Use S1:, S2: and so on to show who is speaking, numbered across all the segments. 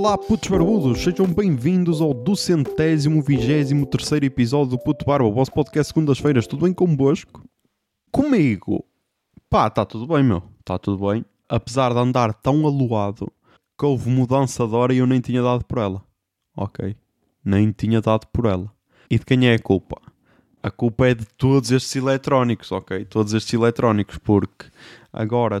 S1: Olá, putos barbudos, sejam bem-vindos ao duzentésimo vigésimo terceiro episódio do Puto Barba, o vosso podcast segundas-feiras. Tudo bem convosco? Comigo? Pá, está tudo bem, meu. Está tudo bem. Apesar de andar tão aluado que houve mudança de hora e eu nem tinha dado por ela. Ok? Nem tinha dado por ela. E de quem é a culpa? A culpa é de todos estes eletrónicos, ok? Todos estes eletrónicos, porque agora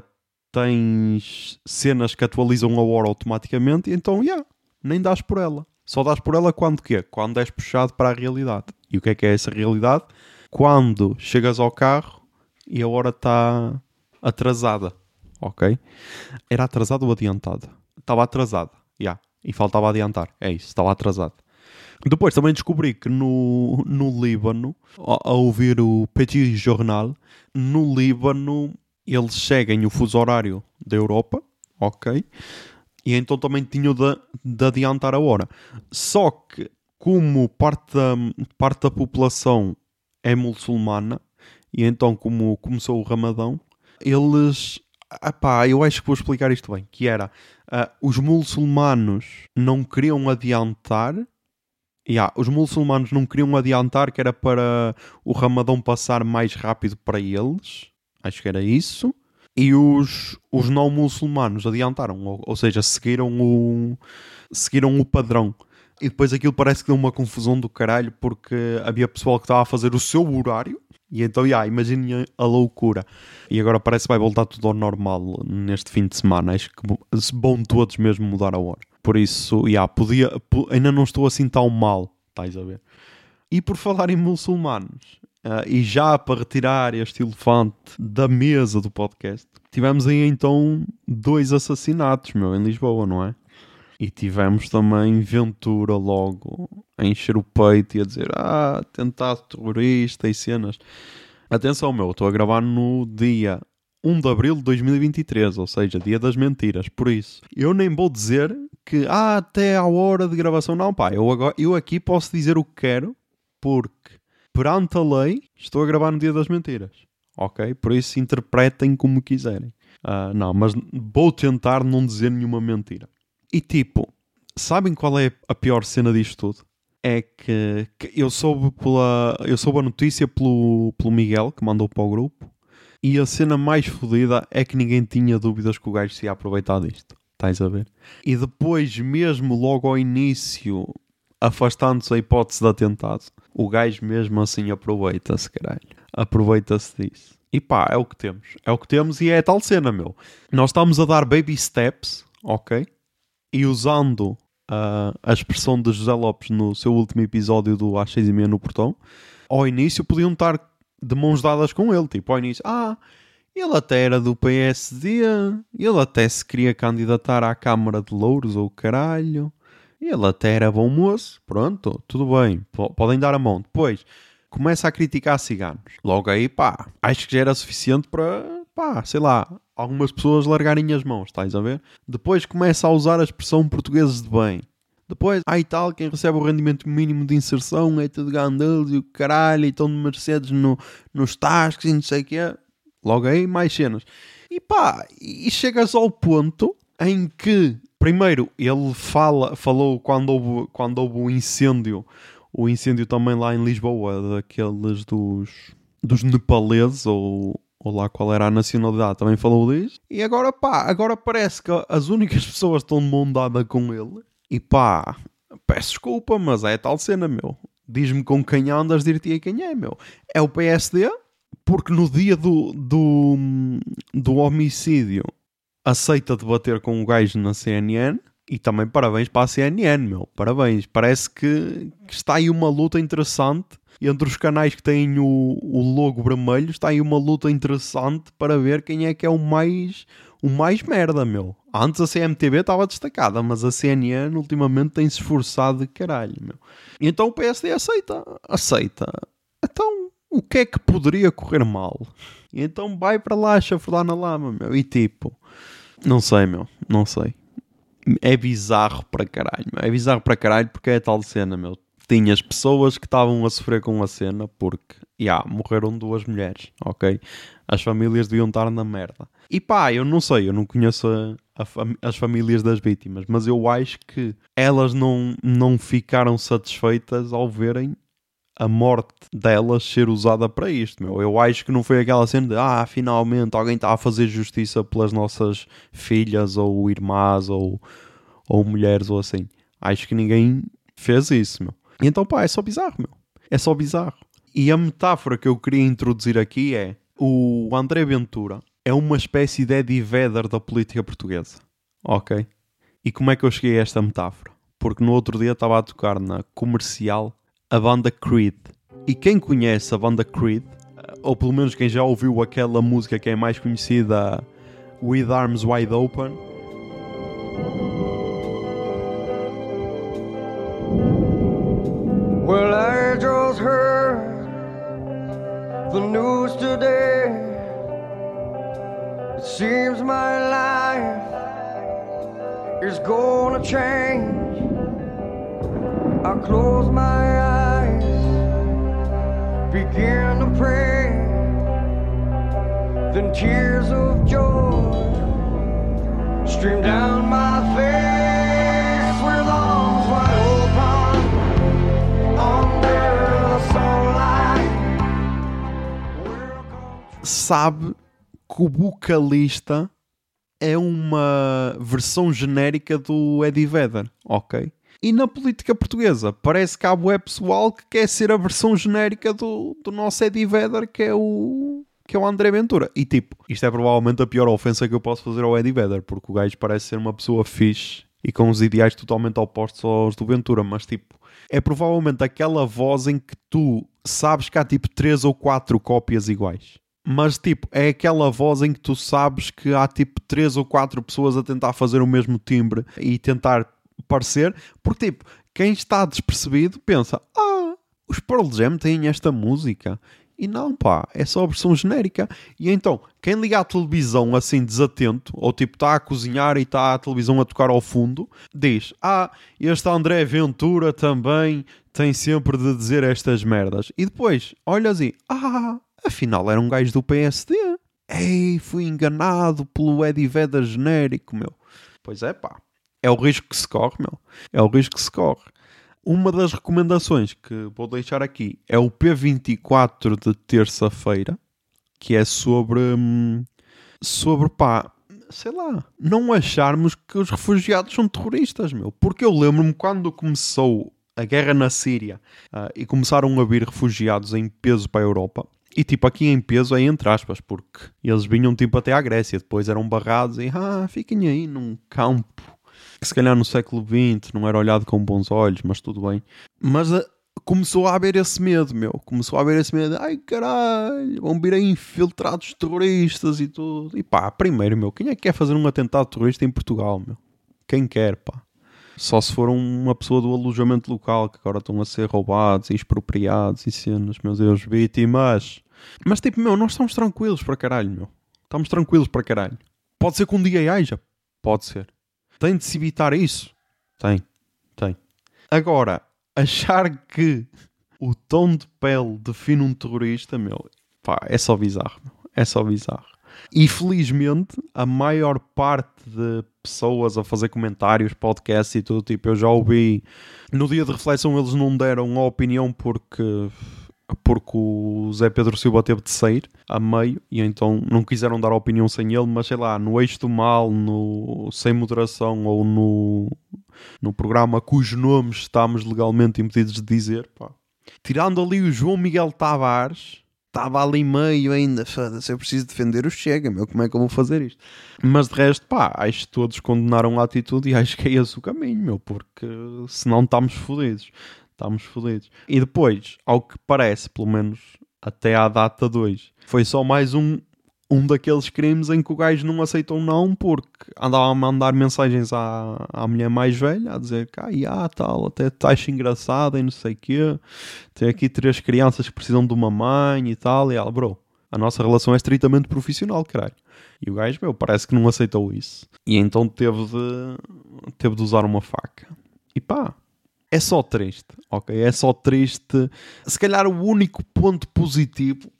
S1: tens cenas que atualizam a hora automaticamente então, yeah, nem dás por ela. Só dás por ela quando quê? Quando és puxado para a realidade. E o que é que é essa realidade? Quando chegas ao carro e a hora está atrasada, ok? Era atrasada ou adiantada? Estava atrasada, já. Yeah. E faltava adiantar, é isso, estava atrasada. Depois também descobri que no, no Líbano, a, a ouvir o Petit Jornal, no Líbano eles seguem o fuso horário da Europa, ok? E então também tinham de, de adiantar a hora. Só que, como parte da, parte da população é muçulmana, e então como começou o Ramadão, eles. Epá, eu acho que vou explicar isto bem. Que era, uh, os muçulmanos não queriam adiantar Yeah, os muçulmanos não queriam adiantar que era para o Ramadão passar mais rápido para eles. Acho que era isso. E os, os não muçulmanos adiantaram, ou, ou seja, seguiram o, seguiram o padrão. E depois aquilo parece que deu uma confusão do caralho porque havia pessoal que estava a fazer o seu horário. E então, yeah, imaginem a loucura. E agora parece que vai voltar tudo ao normal neste fim de semana. Acho que vão todos mesmo mudar a hora. Por isso, yeah, podia, ainda não estou assim tão mal, estás a ver? E por falar em muçulmanos, uh, e já para retirar este elefante da mesa do podcast, tivemos aí então dois assassinatos, meu, em Lisboa, não é? E tivemos também Ventura logo a encher o peito e a dizer ah, tentado terrorista e cenas. Atenção, meu, estou a gravar no dia 1 de abril de 2023, ou seja, dia das mentiras. Por isso, eu nem vou dizer que ah, até à hora de gravação, não, pá, eu, agora, eu aqui posso dizer o que quero, porque perante a lei estou a gravar no dia das mentiras, ok? Por isso, interpretem como quiserem. Uh, não, mas vou tentar não dizer nenhuma mentira. E tipo, sabem qual é a pior cena disto tudo? É que, que eu soube pela. Eu soube a notícia pelo, pelo Miguel que mandou para o grupo. E a cena mais fodida é que ninguém tinha dúvidas que o gajo se ia aproveitar disto. Estás a ver? E depois, mesmo logo ao início, afastando-se a hipótese de atentado, o gajo mesmo assim aproveita-se, caralho. Aproveita-se disso. E pá, é o que temos. É o que temos e é tal cena, meu. Nós estamos a dar baby steps, ok? e usando uh, a expressão de José Lopes no seu último episódio do Às seis e meia no portão, ao início podiam estar de mãos dadas com ele. Tipo, ao início, ah, ele até era do PSD, ele até se queria candidatar à Câmara de Louros ou caralho, ele até era bom moço, pronto, tudo bem, podem dar a mão. Depois começa a criticar ciganos. Logo aí, pá, acho que já era suficiente para, pá, sei lá, algumas pessoas largarem as mãos, estás a ver? Depois começa a usar a expressão portugueses de bem. Depois, ai tal, quem recebe o rendimento mínimo de inserção é tudo gandelos e o caralho, e estão de Mercedes no, nos tascos e não sei o quê. Logo aí, mais cenas. E pá, e chegas ao ponto em que, primeiro, ele fala, falou quando houve, quando houve o incêndio, o incêndio também lá em Lisboa, daqueles dos, dos nepaleses, ou ou lá qual era a nacionalidade, também falou disso. E agora pá, agora parece que as únicas pessoas estão de mão dada com ele. E pá, peço desculpa, mas é tal cena, meu. Diz-me com quem andas, dir-te quem é, meu. É o PSD, porque no dia do, do, do homicídio aceita debater com o gajo na CNN. E também parabéns para a CNN, meu. Parabéns. Parece que, que está aí uma luta interessante entre os canais que têm o, o logo vermelho, está aí uma luta interessante para ver quem é que é o mais, o mais merda, meu. Antes a CMTV estava destacada, mas a CNN ultimamente tem-se esforçado de caralho, meu. Então o PSD aceita, aceita. Então, o que é que poderia correr mal? Então vai para lá chafurdar na lama, meu. E tipo, não sei, meu, não sei. É bizarro para caralho, meu. É bizarro para caralho porque é a tal cena, meu tinhas pessoas que estavam a sofrer com a cena porque, já, morreram duas mulheres, ok? As famílias deviam estar na merda. E pá, eu não sei, eu não conheço a, a fam as famílias das vítimas, mas eu acho que elas não, não ficaram satisfeitas ao verem a morte delas ser usada para isto, meu. Eu acho que não foi aquela cena de ah, finalmente alguém está a fazer justiça pelas nossas filhas ou irmãs ou, ou mulheres ou assim. Acho que ninguém fez isso, meu. E então, pá, é só bizarro, meu. É só bizarro. E a metáfora que eu queria introduzir aqui é o André Ventura é uma espécie de Eddie Vedder da política portuguesa. Ok? E como é que eu cheguei a esta metáfora? Porque no outro dia estava a tocar na comercial a banda Creed. E quem conhece a banda Creed, ou pelo menos quem já ouviu aquela música que é mais conhecida, With Arms Wide Open,
S2: Well, I just heard the news today. It seems my life is gonna change. I close my eyes, begin to pray. Then tears of joy stream down my face with arms wide open under sunlight.
S1: Sabe que o vocalista é uma versão genérica do Eddie Vedder, ok? E na política portuguesa, parece que há bué pessoal que quer ser a versão genérica do, do nosso Eddie Vedder, que é o que é o André Ventura. E tipo, isto é provavelmente a pior ofensa que eu posso fazer ao Eddie Vedder, porque o gajo parece ser uma pessoa fixe e com os ideais totalmente opostos aos do Ventura, mas tipo, é provavelmente aquela voz em que tu sabes que há tipo três ou quatro cópias iguais. Mas tipo, é aquela voz em que tu sabes que há tipo três ou quatro pessoas a tentar fazer o mesmo timbre e tentar parecer, porque tipo, quem está despercebido pensa: "Ah, os Pearl Jam têm esta música". E não, pá, é só a versão genérica. E então, quem liga à televisão assim desatento, ou tipo está a cozinhar e está a televisão a tocar ao fundo, diz: Ah, este André Ventura também tem sempre de dizer estas merdas. E depois, olha assim: Ah, afinal era um gajo do PSD. Ei, fui enganado pelo Eddie Vedder genérico, meu. Pois é, pá. É o risco que se corre, meu. É o risco que se corre. Uma das recomendações que vou deixar aqui é o P24 de terça-feira, que é sobre. hum, sobre, pá, sei lá, não acharmos que os refugiados são terroristas, meu. Porque eu lembro-me quando começou a guerra na Síria ah, e começaram a vir refugiados em peso para a Europa. E tipo, aqui em peso é entre aspas, porque eles vinham tipo até à Grécia, depois eram barrados e ah, fiquem aí num campo que se calhar no século XX não era olhado com bons olhos, mas tudo bem. Mas ah, começou a haver esse medo, meu. Começou a haver esse medo. Ai caralho, vão vir aí infiltrados terroristas e tudo. E pá, primeiro, meu, quem é que quer fazer um atentado terrorista em Portugal, meu? Quem quer, pá? Só se for uma pessoa do alojamento local que agora estão a ser roubados e expropriados e cenas, meu Deus, vítimas. Mas tipo, meu, nós estamos tranquilos para caralho, meu. Estamos tranquilos para caralho. Pode ser que um dia haja? Pode ser. Tem de se evitar isso? Tem, tem. Agora, achar que o tom de pele define um terrorista, meu, pá, é só bizarro, meu. É só bizarro. E felizmente, a maior parte de pessoas a fazer comentários, podcasts e tudo, tipo, eu já ouvi. No dia de reflexão, eles não deram a opinião porque. Porque o Zé Pedro Silva teve de sair a meio e então não quiseram dar opinião sem ele, mas sei lá, no Eixo do Mal, no Sem Moderação ou no, no programa cujos nomes estamos legalmente impedidos de dizer, pá. Tirando ali o João Miguel Tavares, estava ali meio ainda, foda-se, eu preciso defender o Chega, meu, como é que eu vou fazer isto? Mas de resto, pá, acho que todos condenaram a atitude e acho que é esse o caminho, meu, porque senão estamos fodidos. Estamos fodidos. E depois, ao que parece, pelo menos até à data 2, foi só mais um, um daqueles crimes em que o gajo não aceitou não, porque andava a mandar mensagens à, à mulher mais velha, a dizer que, ah, tal, até estás engraçada e não sei o quê, tem aqui três crianças que precisam de uma mãe e tal, e ela, bro, a nossa relação é estritamente profissional, caralho. E o gajo, meu, parece que não aceitou isso. E então teve de, teve de usar uma faca. E pá, é só triste, ok? É só triste. Se calhar o único ponto positivo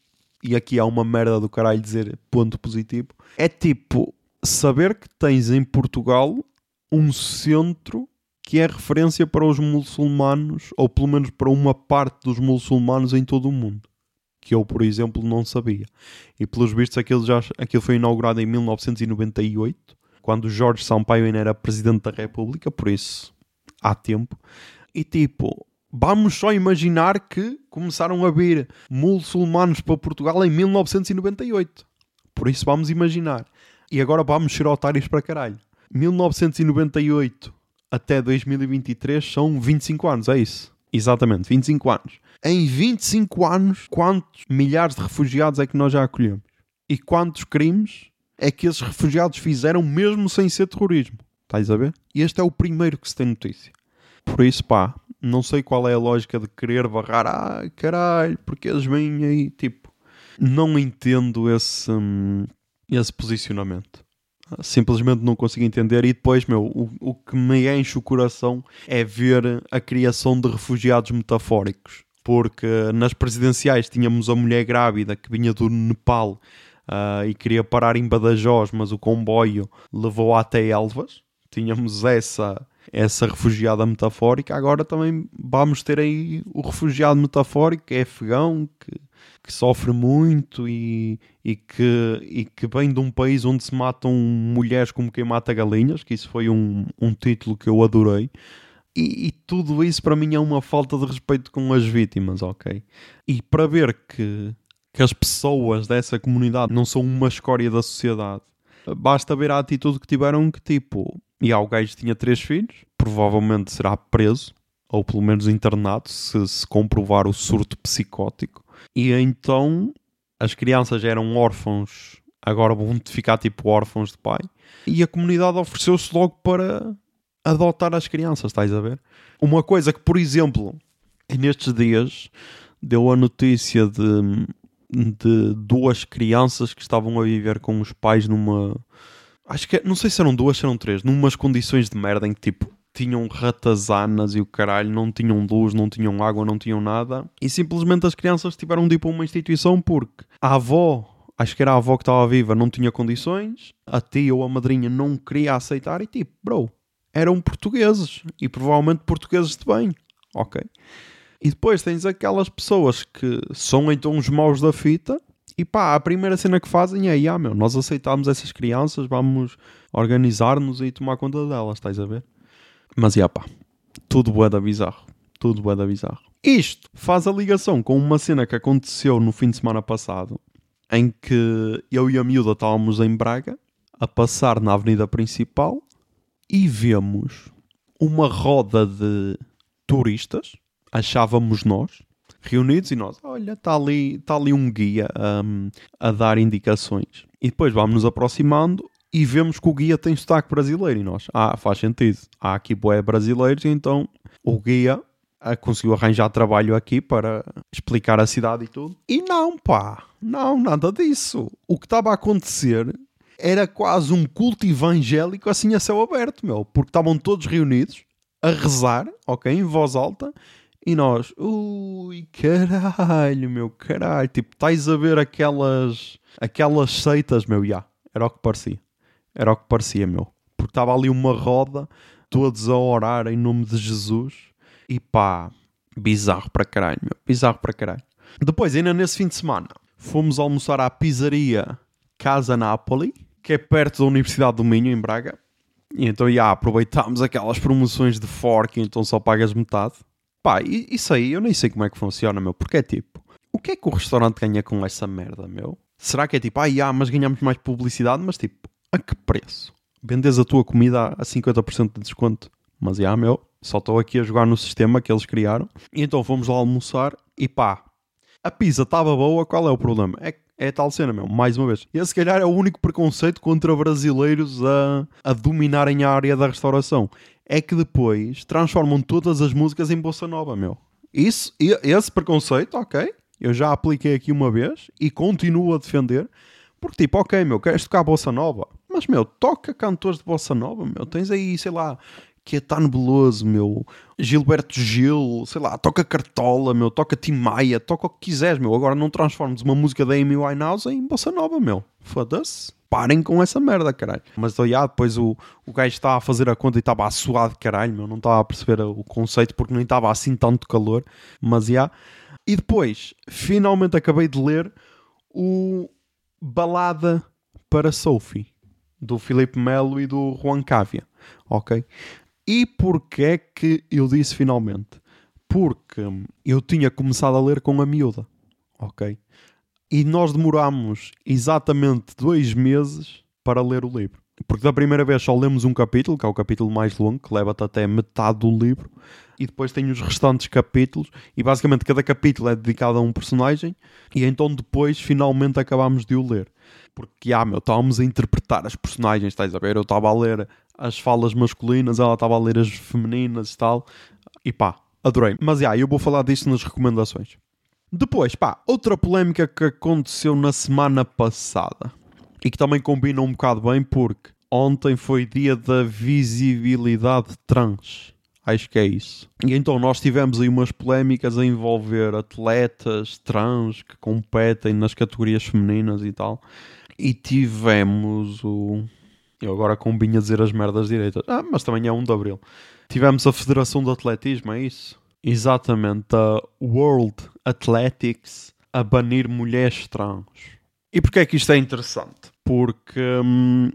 S1: e aqui há uma merda do caralho dizer ponto positivo, é tipo saber que tens em Portugal um centro que é referência para os muçulmanos, ou pelo menos para uma parte dos muçulmanos em todo o mundo. Que eu, por exemplo, não sabia. E pelos vistos, aquilo, já, aquilo foi inaugurado em 1998, quando Jorge Sampaio ainda era presidente da República, por isso há tempo. E tipo, vamos só imaginar que começaram a vir muçulmanos para Portugal em 1998. Por isso vamos imaginar. E agora vamos ser otários para caralho. 1998 até 2023 são 25 anos, é isso? Exatamente, 25 anos. Em 25 anos, quantos milhares de refugiados é que nós já acolhemos? E quantos crimes é que esses refugiados fizeram mesmo sem ser terrorismo? Estás a ver? E este é o primeiro que se tem notícia. Por isso, pá, não sei qual é a lógica de querer barrar, ah, caralho, porque eles vêm aí, tipo, não entendo esse, hum, esse posicionamento. Simplesmente não consigo entender. E depois, meu, o, o que me enche o coração é ver a criação de refugiados metafóricos. Porque nas presidenciais tínhamos a mulher grávida que vinha do Nepal ah, e queria parar em Badajoz, mas o comboio levou até Elvas. Tínhamos essa essa refugiada metafórica. Agora também vamos ter aí o refugiado metafórico, que é afegão, que, que sofre muito e, e, que, e que vem de um país onde se matam mulheres como quem mata galinhas, que isso foi um, um título que eu adorei. E, e, tudo isso para mim é uma falta de respeito com as vítimas, ok? E para ver que, que as pessoas dessa comunidade não são uma escória da sociedade, basta ver a atitude que tiveram que tipo, e há gajo tinha três filhos, provavelmente será preso, ou pelo menos internado, se, se comprovar o surto psicótico. E então as crianças eram órfãos, agora vão ficar tipo órfãos de pai. E a comunidade ofereceu-se logo para adotar as crianças, estás a ver? Uma coisa que, por exemplo, nestes dias deu a notícia de, de duas crianças que estavam a viver com os pais numa. Acho que não sei se eram duas, se eram três, numas condições de merda em que tipo tinham ratazanas e o caralho, não tinham luz, não tinham água, não tinham nada. E simplesmente as crianças tiveram de ir para uma instituição porque a avó, acho que era a avó que estava viva, não tinha condições, a tia ou a madrinha não queria aceitar e tipo, bro, eram portugueses e provavelmente portugueses de bem, ok? E depois tens aquelas pessoas que são então os maus da fita e pá, a primeira cena que fazem é, ah meu, nós aceitamos essas crianças, vamos organizar-nos e tomar conta delas, estás a ver? Mas, já pá, tudo bué da bizarro. Tudo bué da bizarro. Isto faz a ligação com uma cena que aconteceu no fim de semana passado, em que eu e a miúda estávamos em Braga, a passar na avenida principal, e vemos uma roda de turistas, achávamos nós, reunidos, e nós, olha, está ali, tá ali um guia um, a dar indicações. E depois vamos nos aproximando e vemos que o guia tem sotaque brasileiro e nós, ah, faz sentido, há aqui boé brasileiros, então o guia ah, conseguiu arranjar trabalho aqui para explicar a cidade e tudo. E não, pá, não, nada disso. O que estava a acontecer era quase um culto evangélico assim a céu aberto, meu, porque estavam todos reunidos a rezar, ok, em voz alta, e nós, ui, caralho, meu, caralho, tipo, estás a ver aquelas, aquelas seitas, meu, já, era o que parecia. Era o que parecia, meu. Porque estava ali uma roda, todos a orar em nome de Jesus. E pá, bizarro para caralho, meu. Bizarro para caralho. Depois, ainda nesse fim de semana, fomos almoçar à pizzaria Casa Napoli, que é perto da Universidade do Minho, em Braga. E então, já, aproveitámos aquelas promoções de fork, então só pagas metade. Pá, isso aí eu nem sei como é que funciona, meu. Porque é tipo, o que é que o restaurante ganha com essa merda, meu? Será que é tipo, ah, já, mas ganhamos mais publicidade, mas tipo, a que preço? Vendes a tua comida a 50% de desconto. Mas, já, meu, só estou aqui a jogar no sistema que eles criaram. E então fomos lá almoçar e pá, a pizza estava boa, qual é o problema? É, é tal cena, meu, mais uma vez. Esse, se calhar, é o único preconceito contra brasileiros a, a dominarem a área da restauração. É que depois transformam todas as músicas em bossa nova, meu. Isso, esse preconceito, ok, eu já apliquei aqui uma vez e continuo a defender. Porque, tipo, ok, meu, queres tocar bossa nova? Mas, meu, toca cantores de bossa nova, meu. Tens aí, sei lá, Caetano Beloso, meu, Gilberto Gil, sei lá, toca Cartola, meu, toca Tim Maia, toca o que quiseres, meu. Agora não transformes uma música da Amy Winehouse em bossa nova, meu. Foda-se. Parem com essa merda, caralho. Mas já, depois o, o gajo estava a fazer a conta e estava a suar de caralho, meu. Não estava a perceber o conceito porque nem estava assim tanto calor. Mas já. E depois, finalmente acabei de ler o Balada para Sophie, do Filipe Melo e do Juan Cávia. Ok? E porquê é que eu disse finalmente? Porque eu tinha começado a ler com a miúda. Ok? E nós demorámos exatamente dois meses para ler o livro. Porque da primeira vez só lemos um capítulo, que é o capítulo mais longo, que leva-te até metade do livro, e depois tem os restantes capítulos, e basicamente cada capítulo é dedicado a um personagem, e então depois finalmente acabámos de o ler. Porque, ah, meu, estávamos a interpretar as personagens, estás a ver? Eu estava a ler as falas masculinas, ela estava a ler as femininas e tal, e pá, adorei. Mas, ah, eu vou falar disso nas recomendações. Depois, pá, outra polémica que aconteceu na semana passada e que também combina um bocado bem porque ontem foi dia da visibilidade trans. Acho que é isso. E então nós tivemos aí umas polémicas a envolver atletas trans que competem nas categorias femininas e tal. E tivemos o. Eu agora combinho a dizer as merdas direitas. Ah, mas também é 1 de Abril. Tivemos a Federação de Atletismo, é isso? Exatamente, a World Athletics a banir mulheres trans. E porquê é que isto é interessante? Porque, hum,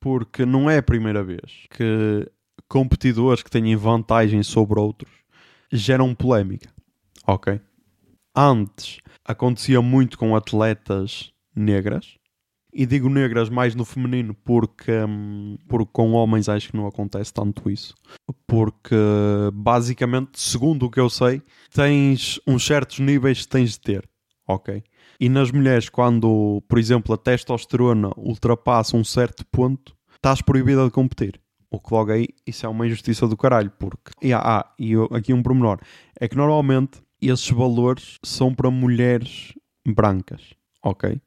S1: porque não é a primeira vez que competidores que têm vantagem sobre outros geram polémica. Ok? Antes acontecia muito com atletas negras. E digo negras mais no feminino porque, hum, porque com homens acho que não acontece tanto isso. Porque basicamente, segundo o que eu sei, tens uns certos níveis que tens de ter. Ok? E nas mulheres, quando, por exemplo, a testosterona ultrapassa um certo ponto, estás proibida de competir. O que logo aí, isso é uma injustiça do caralho, porque... E, ah, e eu- aqui um pormenor. É que normalmente esses valores são para mulheres brancas, ok?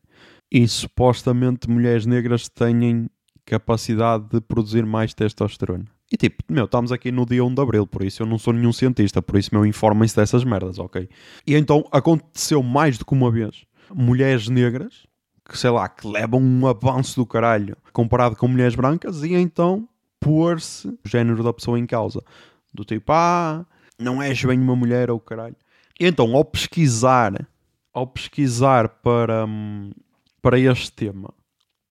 S1: E supostamente mulheres negras têm capacidade de produzir mais testosterona. E tipo, meu, estamos aqui no dia 1 de Abril, por isso eu não sou nenhum cientista, por isso, meu, informem-se dessas merdas, ok? E então aconteceu mais do que uma vez. Mulheres negras, que sei lá, que levam um avanço do caralho comparado com mulheres brancas, e então pôr-se o género da pessoa em causa. Do tipo, ah, não és bem uma mulher ou caralho. E então, ao pesquisar, ao pesquisar para, hum, para este tema,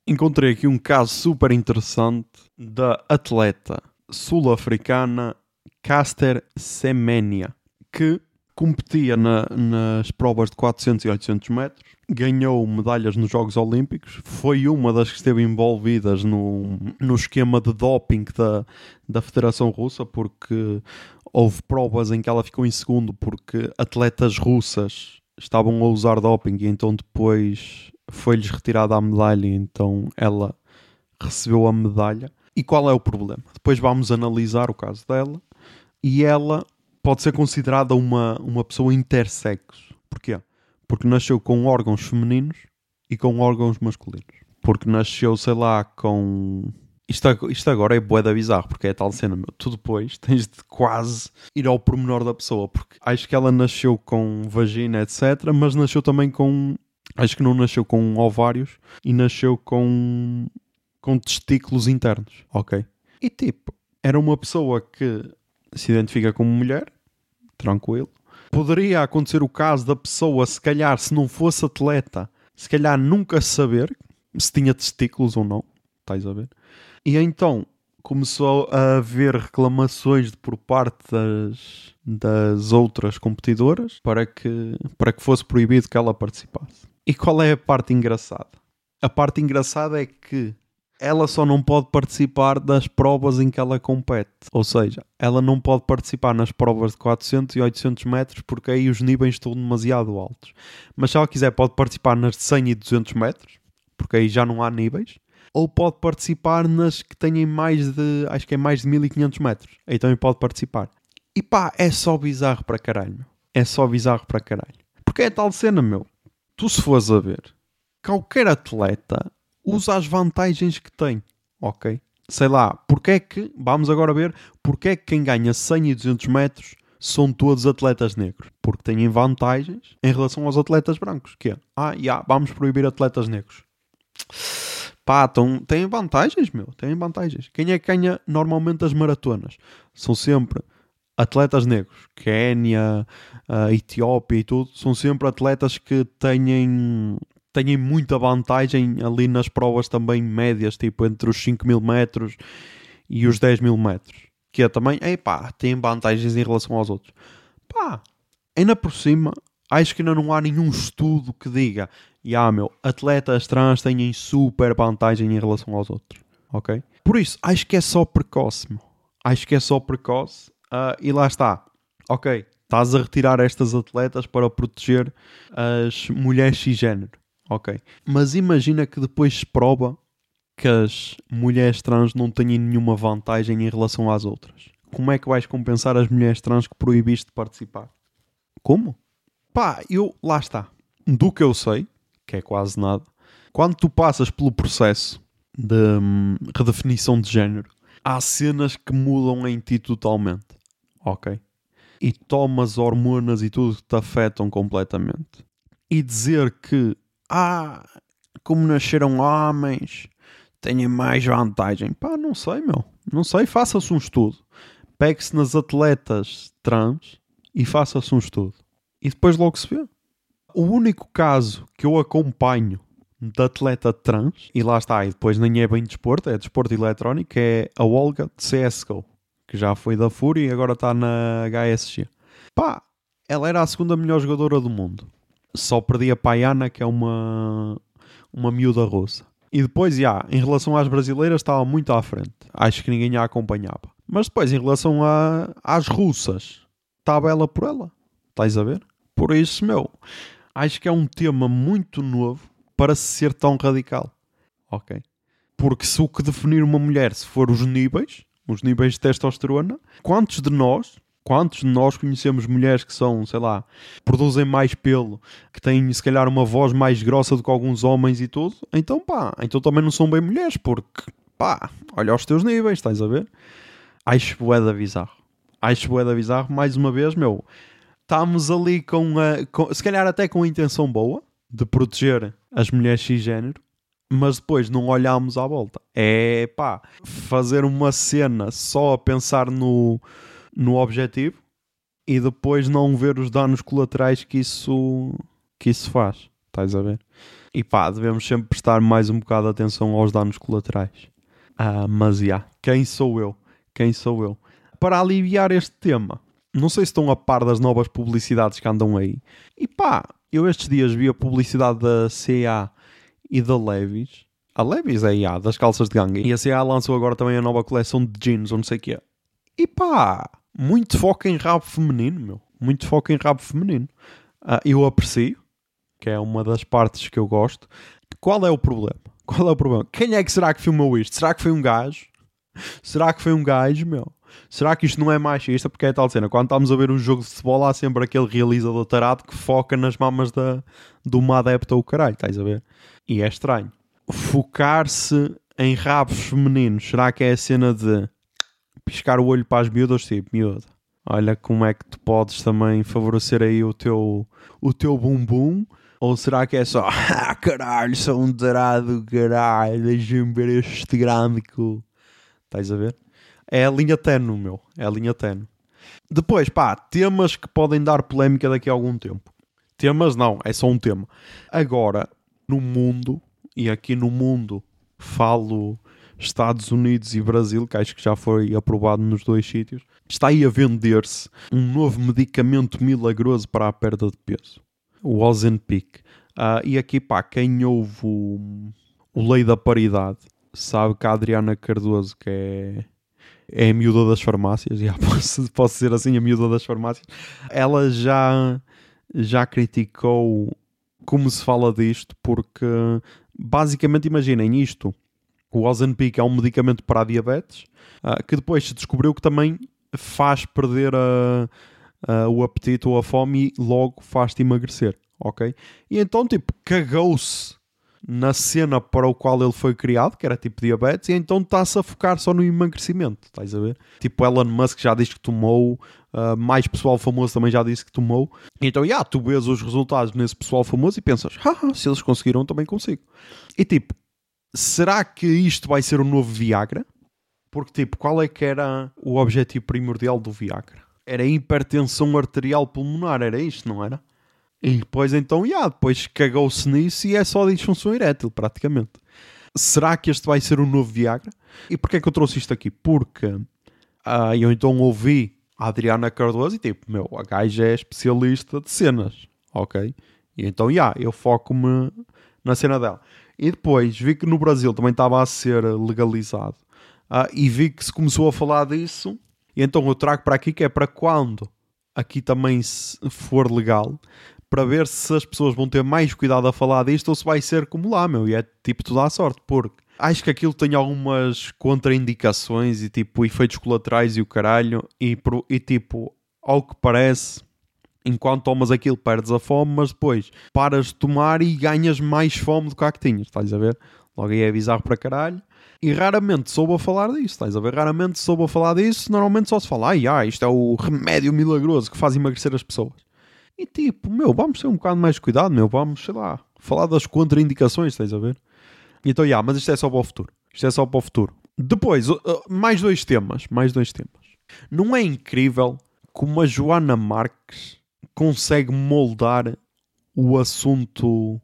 S1: encontrei aqui um caso super interessante da atleta sul-africana Caster Semenya, que competia na- nas provas de 400 e 800 metros, ganhou medalhas nos Jogos Olímpicos, foi uma das que esteve envolvidas no, no esquema de doping da, da Federação Russa, porque houve provas em que ela ficou em segundo porque atletas russas estavam a usar doping e então depois foi-lhes retirada a medalha então ela recebeu a medalha. E qual é o problema? Depois vamos analisar o caso dela e ela pode ser considerada uma, uma pessoa intersexo. Porquê? Porque nasceu com órgãos femininos e com órgãos masculinos. Porque nasceu, sei lá, com. Isto, isto agora é bué da bizarro, porque é tal cena, meu. Tu depois tens de quase ir ao pormenor da pessoa, porque acho que ela nasceu com vagina, etc., mas nasceu também com. Acho que não nasceu com ovários e nasceu com. com testículos internos, ok? E tipo, era uma pessoa que se identifica como mulher, tranquilo. Poderia acontecer o caso da pessoa, se calhar, se não fosse atleta, se calhar nunca saber se tinha testículos ou não. Estás a ver? E então começou a haver reclamações por parte das, das outras competidoras para que, para que fosse proibido que ela participasse. E qual é a parte engraçada? A parte engraçada é que ela só não pode participar das provas em que ela compete. Ou seja, ela não pode participar nas provas de 400 e 800 metros porque aí os níveis estão demasiado altos. Mas se ela quiser, pode participar nas de 100 e 200 metros porque aí já não há níveis. Ou pode participar nas que têm mais de, acho que é mais de 1500 metros. Aí também pode participar. E pá, é só bizarro para caralho. É só bizarro para caralho. Porque é tal cena, meu. Tu se fores a ver, qualquer atleta usa as vantagens que tem, ok? sei lá, porque é que, vamos agora ver, porque é que quem ganha 100 e 200 metros são todos atletas negros? Porque têm vantagens em relação aos atletas brancos, que é, ah, já, vamos proibir atletas negros. Pá, então, têm vantagens, meu, têm vantagens. Quem é que ganha normalmente as maratonas? São sempre atletas negros. Quénia, Etiópia e tudo, são sempre atletas que têm, têm muita vantagem ali nas provas também médias, tipo entre os 5 mil metros e os 10 mil metros. Que é também, ei pá, têm vantagens em relação aos outros. Pá, ainda por cima, acho que ainda não há nenhum estudo que diga, e ah, meu, atletas trans têm super vantagem em relação aos outros, ok? Por isso, acho que é só precoce, meu. Acho que é só precoce ah, e lá está. Ok, estás a retirar estas atletas para proteger as mulheres cisgênero, ok? Mas imagina que depois se prova que as mulheres trans não têm nenhuma vantagem em relação às outras. Como é que vais compensar as mulheres trans que proibiste de participar? Como? Pá, eu, lá está. Do que eu sei, que é quase nada, quando tu passas pelo processo de hum, redefinição de género, há cenas que mudam em ti totalmente, ok? E tomas hormonas e tudo que te afetam completamente. E dizer que, ah, como nasceram homens, têm mais vantagem. Pá, não sei, meu. Não sei, faça-se um estudo. Pegue-se nas atletas trans e faça-se um estudo. E depois logo se vê. O único caso que eu acompanho de atleta trans, e lá está, e depois nem é bem desporto, é desporto eletrónico, é a Olga de CSGO, que já foi da Fúria e agora está na HSG. Pá, ela era a segunda melhor jogadora do mundo. Só perdia a Yana, que é uma, uma miúda russa. E depois, já, em relação às brasileiras, estava muito à frente. Acho que ninguém a acompanhava. Mas depois, em relação a, às russas, estava ela por ela. Estás a ver? Por isso, meu, acho que é um tema muito novo para ser tão radical. Ok? Porque se o que definir uma mulher se for os níveis, os níveis de testosterona, quantos de nós, quantos de nós conhecemos mulheres que são, sei lá, produzem mais pelo, que têm se calhar uma voz mais grossa do que alguns homens e tudo? Então pá, então também não são bem mulheres, porque pá, olha os teus níveis, estás a ver? Acho bué bizarro. Acho bué bizarro, mais uma vez, meu, estamos ali com, a, com, se calhar até com a intenção boa de proteger as mulheres cisgênero, mas depois não olhamos à volta. É pá, fazer uma cena só a pensar no, no objetivo e depois não ver os danos colaterais que isso, que isso faz. Estás a ver? E pá, devemos sempre prestar mais um bocado de atenção aos danos colaterais. Ah, mas já, yeah, quem sou eu? Quem sou eu? Para aliviar este tema, não sei se estão a par das novas publicidades que andam aí. E pá, eu estes dias vi a publicidade da CA e da Levis. A Levis é a das calças de gangue. E a CA lançou agora também a nova coleção de jeans, ou não sei o que é. E pá, muito foco em rabo feminino, meu. Muito foco em rabo feminino. Uh, eu aprecio, que é uma das partes que eu gosto. Qual é o problema? Qual é o problema? Quem é que será que filmou isto? Será que foi um gajo? Será que foi um gajo, meu? Será que isto não é machista? Porque é tal cena. Quando estamos a ver um jogo de futebol, há sempre aquele realizador tarado que foca nas mamas da, de uma adepta ou caralho, estás a ver? E é estranho. Focar-se em rabos femininos, será que é a cena de piscar o olho para as miúdas? Tipo, miúda, olha como é que tu podes também favorecer aí o teu, o teu bumbum. Ou será que é só, ah caralho, sou um tarado, caralho, deixa-me ver este grande cu. Estás a ver? É a linha tenue, meu. É a linha tenue. Depois, pá, temas que podem dar polémica daqui a algum tempo. Temas não, é só um tema. Agora, no mundo, e aqui no mundo falo Estados Unidos e Brasil, que acho que já foi aprovado nos dois sítios, está aí a vender-se um novo medicamento milagroso para a perda de peso. O Ozempic. Uh, e aqui, pá, quem ouve o, o Lei da Paridade sabe que a Adriana Cardoso, que é é a miúda das farmácias, já posso, posso ser assim, a miúda das farmácias, ela já, já criticou como se fala disto, porque basicamente imaginem isto, o Ozempic é um medicamento para a diabetes, uh, que depois se descobriu que também faz perder a, a, o apetite ou a fome e logo faz-te emagrecer, ok? E então, tipo, cagou-se na cena para o qual ele foi criado, que era tipo diabetes, e então está-se a focar só no emagrecimento, estás a ver? Tipo, Elon Musk já diz que tomou, uh, mais pessoal famoso também já disse que tomou. Então, já, tu vês os resultados nesse pessoal famoso e pensas, haha, se eles conseguiram, também consigo. E tipo, será que isto vai ser o novo Viagra? Porque, tipo, qual é que era o objetivo primordial do Viagra? Era hipertensão arterial pulmonar, era isto, não era? E depois então, já, depois cagou-se nisso e é só disfunção erétil, praticamente. Será que este vai ser o novo Viagra? E porquê é que eu trouxe isto aqui? Porque ah, eu então ouvi a Adriana Cardoso e tipo, meu, a gaja é especialista de cenas, ok? E então, já, eu foco-me na cena dela. E depois vi que no Brasil também estava a ser legalizado ah, e vi que se começou a falar disso. E então eu trago para aqui que é para quando aqui também for legal, para ver se as pessoas vão ter mais cuidado a falar disto ou se vai ser como lá, meu. E é tipo tudo à sorte, porque acho que aquilo tem algumas contraindicações e tipo efeitos colaterais e o caralho. E, e tipo, ao que parece, enquanto tomas aquilo perdes a fome, mas depois paras de tomar e ganhas mais fome do que a que tinhas, estás a ver? Logo aí é bizarro para caralho. E raramente soube a falar disso, estás a ver? Raramente soube a falar disso, normalmente só se fala, ai, ai, isto é o remédio milagroso que faz emagrecer as pessoas. E tipo, meu, vamos ter um bocado mais cuidado, meu, vamos, sei lá, falar das contraindicações, estás a ver? Então, já, mas isto é só para o futuro. Isto é só para o futuro. Depois, uh, uh, mais dois temas, mais dois temas. Não é incrível como a Joana Marques consegue moldar o assunto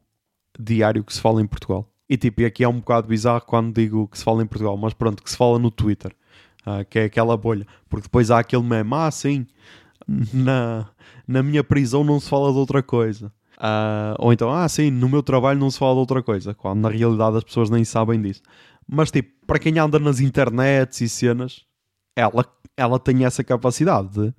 S1: diário que se fala em Portugal? E tipo, aqui é um bocado bizarro quando digo que se fala em Portugal, mas pronto, que se fala no Twitter, ah, que é aquela bolha. Porque depois há aquele meme, ah, sim, na, na minha prisão não se fala de outra coisa. Ah, ou então, ah, sim, no meu trabalho não se fala de outra coisa, quando na realidade as pessoas nem sabem disso. Mas tipo, para quem anda nas internets e cenas, ela, ela tem essa capacidade de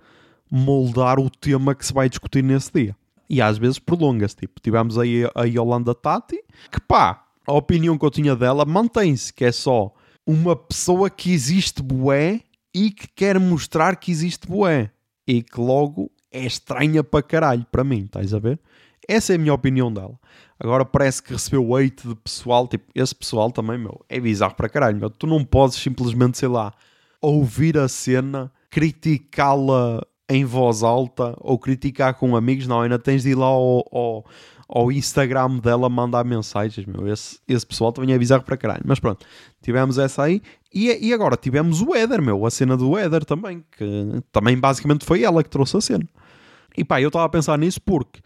S1: moldar o tema que se vai discutir nesse dia. E às vezes prolonga-se. Tipo, tivemos aí a Yolanda Tati, que pá, a opinião que eu tinha dela mantém-se, que é só uma pessoa que existe bué e que quer mostrar que existe bué. E que logo é estranha para caralho, para mim, estás a ver? Essa é a minha opinião dela. Agora parece que recebeu hate de pessoal, tipo, esse pessoal também, meu, é bizarro para caralho, meu. Tu não podes simplesmente, sei lá, ouvir a cena, criticá-la em voz alta ou criticar com amigos, não, ainda tens de ir lá ao, ao, ao Instagram dela mandar mensagens, meu. Esse, esse pessoal também é bizarro para caralho. Mas pronto, tivemos essa aí e, e agora tivemos o Éder, meu, a cena do Éder também, que também basicamente foi ela que trouxe a cena. E pá, eu estava a pensar nisso porque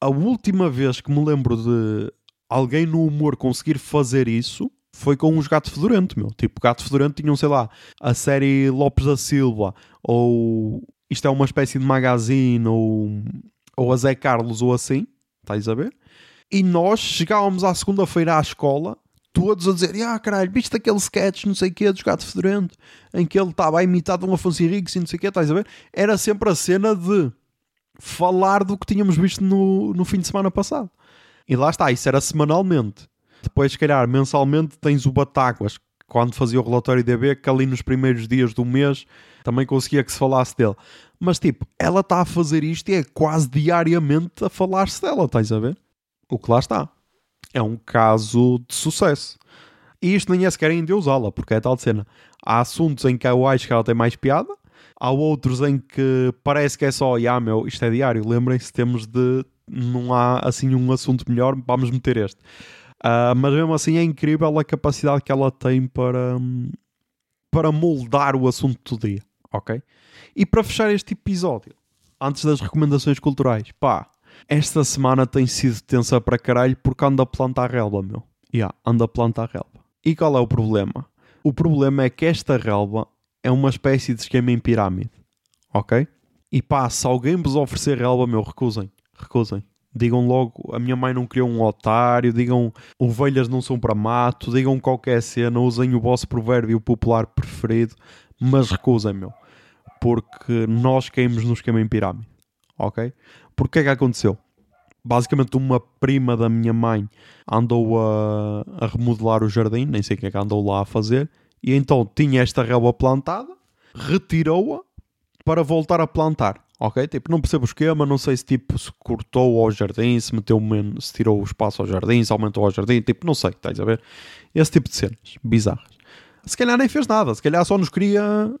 S1: a última vez que me lembro de alguém no humor conseguir fazer isso foi com os Gato Fedorento, meu. Tipo, Gato Fedorento tinham, sei lá, a série Lopes da Silva, ou isto é uma espécie de magazine, ou, ou a Zé Carlos, ou assim, estás a ver? E nós chegávamos à segunda-feira à escola, todos a dizer, ah, caralho, viste aquele sketch, não sei o quê, dos Gato Fedorento, em que ele estava a imitar de um Afonso Henriques e não sei o quê, estás a ver? Era sempre a cena de falar do que tínhamos visto no, no fim de semana passado. E lá está, isso era semanalmente. Depois, se calhar, mensalmente tens o Batáguas, quando fazia o relatório DB, que ali nos primeiros dias do mês também conseguia que se falasse dele. Mas tipo, ela está a fazer isto e é quase diariamente a falar-se dela, estás a ver? O que lá está. É um caso de sucesso. E isto nem é sequer ainda usá-la, porque é tal cena. Há assuntos em que eu acho que ela tem mais piada, há outros em que parece que é só, ah, meu, isto é diário, lembrem-se, temos de. Não há assim um assunto melhor, vamos meter este. Ah, mas mesmo assim é incrível a capacidade que ela tem para, para moldar o assunto do dia, ok? E para fechar este episódio, antes das recomendações culturais, pá, esta semana tem sido tensa para caralho porque ando a plantar relva, meu. Yeah, ando a plantar relva. E qual é o problema? O problema é que esta relva é uma espécie de esquema em pirâmide, ok? E pá, se alguém vos oferecer relva, meu, recusem, recusem. Digam logo, a minha mãe não criou um otário, digam ovelhas não são para mato, digam qualquer cena, usem o vosso provérbio popular preferido, mas recusem, meu. Porque nós caímos no esquema em pirâmide, ok? Porque é que aconteceu? Basicamente uma prima da minha mãe andou a, a remodelar o jardim, nem sei o que é que andou lá a fazer, e então tinha esta relva plantada, retirou-a para voltar a plantar, Ok? Tipo, não percebo o esquema, não sei se tipo se cortou ao jardim, se meteu menos, se tirou o espaço ao jardim, se aumentou ao jardim, tipo, não sei, estás a ver? Esse tipo de cenas bizarras. Se calhar nem fez nada, se calhar só nos queria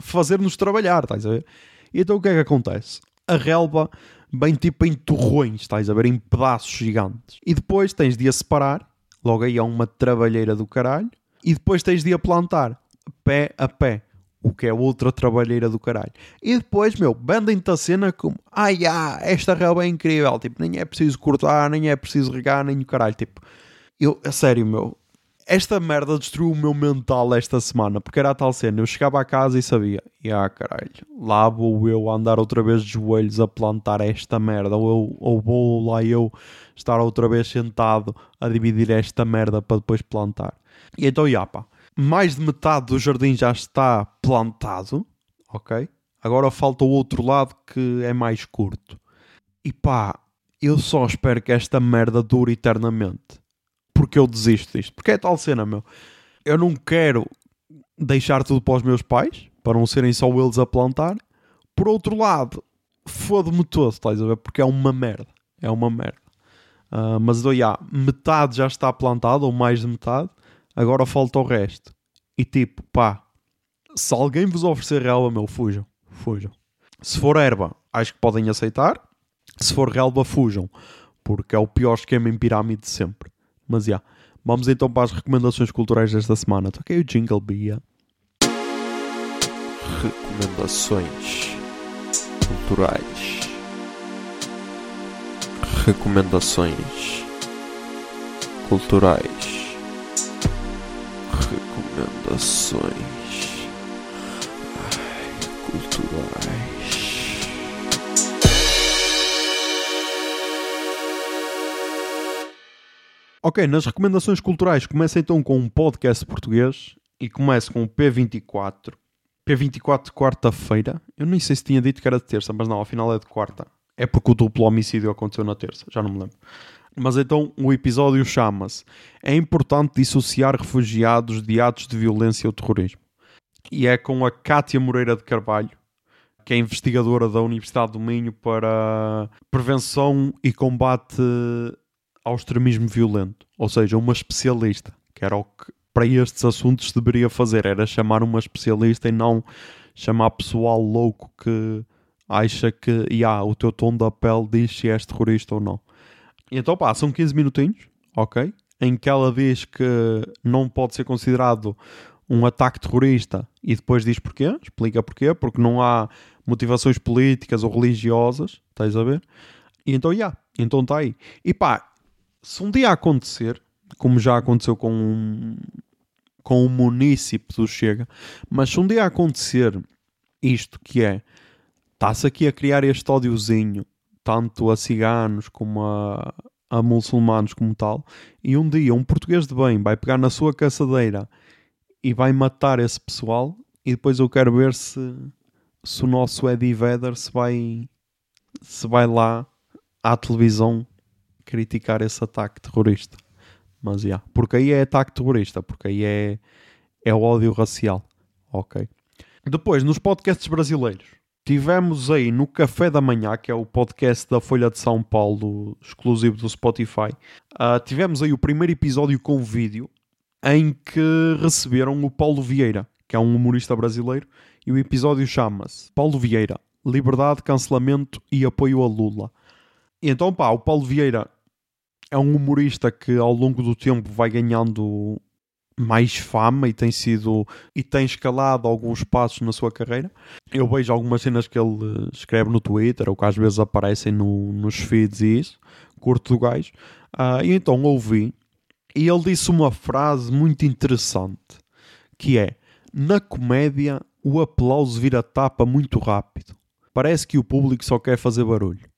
S1: fazer-nos trabalhar, estás a ver? E então o que é que acontece? A relva vem tipo em torrões, estás a ver? Em pedaços gigantes. E depois tens de a separar, logo aí há uma trabalheira do caralho, e depois tens de a plantar, pé a pé. O que é outra trabalheira do caralho. E depois, meu, vendem-te a cena como ai, ah, esta relva é incrível. Tipo, nem é preciso cortar, nem é preciso regar, nem o caralho. Tipo, eu, a sério, meu, esta merda destruiu o meu mental esta semana, porque era a tal cena. Eu chegava a casa e sabia, e ah, caralho, lá vou eu andar outra vez de joelhos a plantar esta merda, ou, eu, ou vou lá eu estar outra vez sentado a dividir esta merda para depois plantar. E então, já pá, mais de metade do jardim já está plantado, ok? Agora falta o outro lado que é mais curto. E pá, eu só espero que esta merda dure eternamente porque eu desisto disto. Porque é tal cena, meu. Eu não quero deixar tudo para os meus pais, para não serem só eles a plantar. Por outro lado, foda-me todo, estás a ver? Porque é uma merda. É uma merda. Uh, mas dou já, metade já está plantado, ou mais de metade. Agora falta o resto. E tipo, pá, se alguém vos oferecer relva, meu, fujam. Fujam. Se for erva, acho que podem aceitar. Se for relva, fujam. Porque é o pior esquema em pirâmide de sempre. Mas já. Vamos então para as recomendações culturais desta semana. Toquei o jingle, Bia. Recomendações culturais. Recomendações culturais. Recomendações Ai, culturais. Ok, nas recomendações culturais começa então com um podcast português e começa com o P24. P24 de quarta-feira. Eu nem sei se tinha dito que era de terça, mas não, afinal é de quarta. É porque o duplo homicídio aconteceu na terça, já não me lembro. Mas então o episódio chama-se É importante dissociar refugiados de atos de violência ou terrorismo. E é com a Cátia Moreira de Carvalho, que é investigadora da Universidade do Minho para prevenção e combate ao extremismo violento, ou seja, uma especialista, que era o que para estes assuntos deveria fazer, era chamar uma especialista e não chamar pessoal louco que acha que yeah, o teu tom da pele diz se és terrorista ou não. E então pá, são 15 minutinhos, ok? Em que ela diz que não pode ser considerado um ataque terrorista e depois diz porquê, explica porquê, porque não há motivações políticas ou religiosas, estás a ver? E então, já, yeah, então está aí. E pá, se um dia acontecer, como já aconteceu com um, com um munícipe do Chega, mas se um dia acontecer isto que é, está-se aqui a criar este ódiozinho, tanto a ciganos como a, a muçulmanos como tal, e um dia um português de bem vai pegar na sua caçadeira e vai matar esse pessoal, e depois eu quero ver se, se o nosso Eddie Vedder se vai, se vai lá à televisão criticar esse ataque terrorista. Mas, yeah, porque aí é ataque terrorista, porque aí é, é ódio racial. Ok. Depois, nos podcasts brasileiros, tivemos aí no Café da Manhã, que é o podcast da Folha de São Paulo, exclusivo do Spotify, uh, tivemos aí o primeiro episódio com vídeo, em que receberam o Paulo Vieira, que é um humorista brasileiro, e o episódio chama-se Paulo Vieira, Liberdade, Cancelamento e Apoio a Lula. E então, pá, o Paulo Vieira é um humorista que ao longo do tempo vai ganhando mais fama e tem sido e tem escalado alguns passos na sua carreira. Eu vejo algumas cenas que ele escreve no Twitter ou que às vezes aparecem no, nos feeds e isso, curto do gajo. Uh, e então ouvi e ele disse uma frase muito interessante que é na comédia o aplauso vira tapa muito rápido. Parece que o público só quer fazer barulho.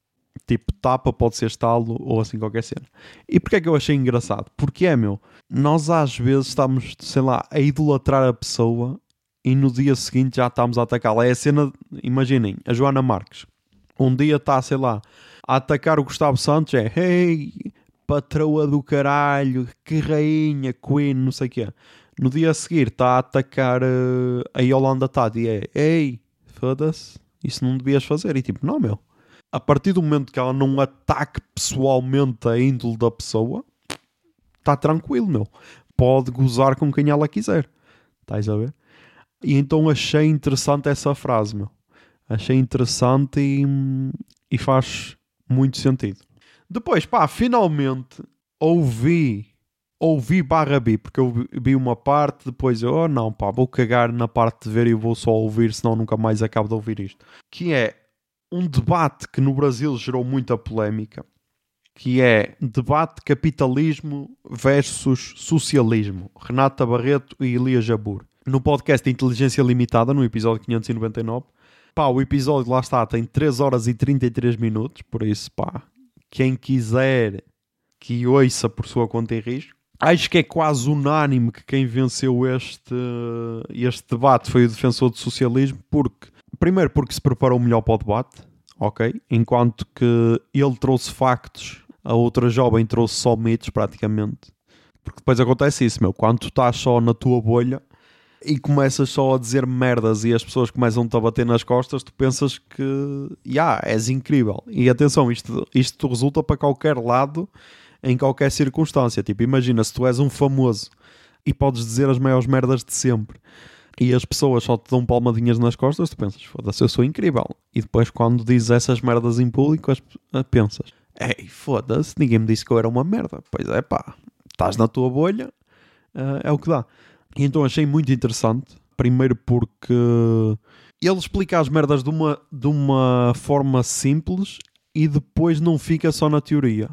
S1: Tipo, tapa pode ser estalo ou assim qualquer cena. E porquê é que eu achei engraçado? Porque é, meu, nós às vezes estamos, sei lá, a idolatrar a pessoa e no dia seguinte já estamos a atacá-la. É a cena, imaginem, a Joana Marques. Um dia está, sei lá, a atacar o Gustavo Santos, é Hey, patroa do caralho, que rainha, Queen, não sei o quê. No dia a seguir está a atacar uh, a Yolanda Tati, é Ei, foda-se, Isso não devias fazer. E tipo, não, meu. A partir do momento que ela não ataque pessoalmente a índole da pessoa, está tranquilo, meu. Pode gozar com quem ela quiser. Estás a ver? E então achei interessante essa frase, meu. Achei interessante e, e faz muito sentido. Depois, pá, finalmente ouvi, ouvi barra bi, porque eu vi- uma parte, depois eu, oh não, pá, vou cagar na parte de ver e vou só ouvir, senão nunca mais acabo de ouvir isto. Que é um debate que no Brasil gerou muita polémica, que é debate capitalismo versus socialismo. Renata Barreto e Elias Jabur. No podcast Inteligência Limitada, no episódio 599. Pá, o episódio lá está, tem 3 horas e 33 minutos, por isso, pá, quem quiser que ouça por sua conta e risco. Acho que é quase unânime que quem venceu este, este debate foi o defensor do socialismo, porque, primeiro, porque se preparou melhor para o debate, ok? Enquanto que ele trouxe factos, a outra jovem trouxe só mitos, praticamente. Porque depois acontece isso, meu, quando tu estás só na tua bolha e começas só a dizer merdas e as pessoas começam-te a bater nas costas, tu pensas que, já, és incrível. E atenção, isto, isto resulta para qualquer lado, em qualquer circunstância. Tipo, imagina, se tu és um famoso e podes dizer as maiores merdas de sempre e as pessoas só te dão palmadinhas nas costas, tu pensas, foda-se, eu sou incrível. E depois, quando dizes essas merdas em público, as, ah, pensas, ei, foda-se, ninguém me disse que eu era uma merda. Pois é, pá, estás na tua bolha, ah, é o que dá. E então achei muito interessante. Primeiro porque ele explica as merdas de uma, de uma forma simples e depois não fica só na teoria.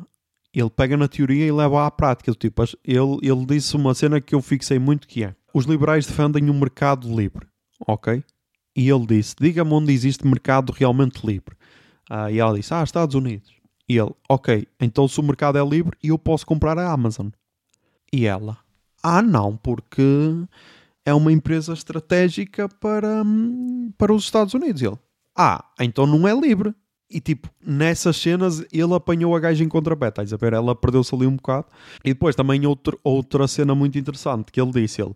S1: Ele pega na teoria e leva à prática. Tipo, ele, ele disse uma cena que eu fixei muito que é os liberais defendem um mercado livre, ok? E ele disse, diga-me onde existe mercado realmente livre. Ah, e ela disse, ah, Estados Unidos. E ele, ok, então se o mercado é livre, eu posso comprar a Amazon. E ela, ah, não, porque é uma empresa estratégica para, hum, para os Estados Unidos. E ele, ah, então não é livre. E tipo, nessas cenas ele apanhou a gaja em contrapé, estás a ver? Ela perdeu-se ali um bocado. E depois também outro, outra cena muito interessante que ele disse: ele,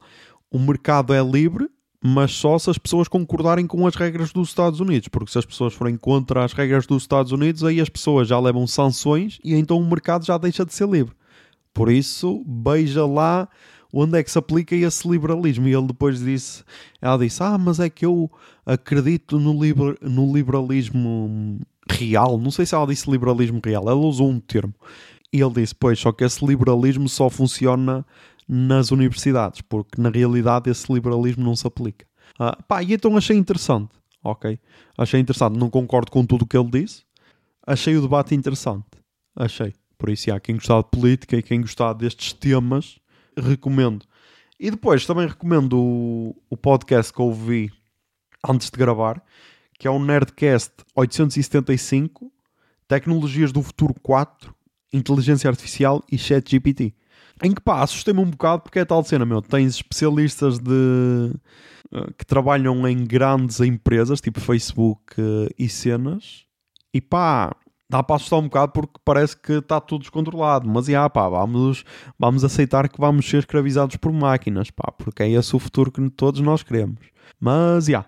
S1: o mercado é livre, mas só se as pessoas concordarem com as regras dos Estados Unidos, porque se as pessoas forem contra as regras dos Estados Unidos, aí as pessoas já levam sanções e então o mercado já deixa de ser livre. Por isso, beija lá onde é que se aplica esse liberalismo. E ele depois disse, ela disse, ah, mas é que eu acredito no, liber, no liberalismo real. Não sei se ela disse liberalismo real, ela usou um termo. E ele disse, pois, só que esse liberalismo só funciona nas universidades, porque na realidade esse liberalismo não se aplica. Ah, pá, e então achei interessante, ok? Achei interessante, não concordo com tudo o que ele disse, achei o debate interessante, achei. Por isso, há quem gostar de política e quem gostar destes temas, recomendo. E depois também recomendo o, o podcast que ouvi antes de gravar, que é o Nerdcast 875, Tecnologias do Futuro 4, Inteligência Artificial e ChatGPT. Em que pá, assustei-me um bocado porque é tal cena, meu. Tens especialistas de eh, que trabalham em grandes empresas, tipo Facebook eh, e cenas, e pá, dá para assustar um bocado porque parece que está tudo descontrolado. Mas já, pá, vamos, vamos aceitar que vamos ser escravizados por máquinas, pá, porque é esse o futuro que todos nós queremos. Mas já.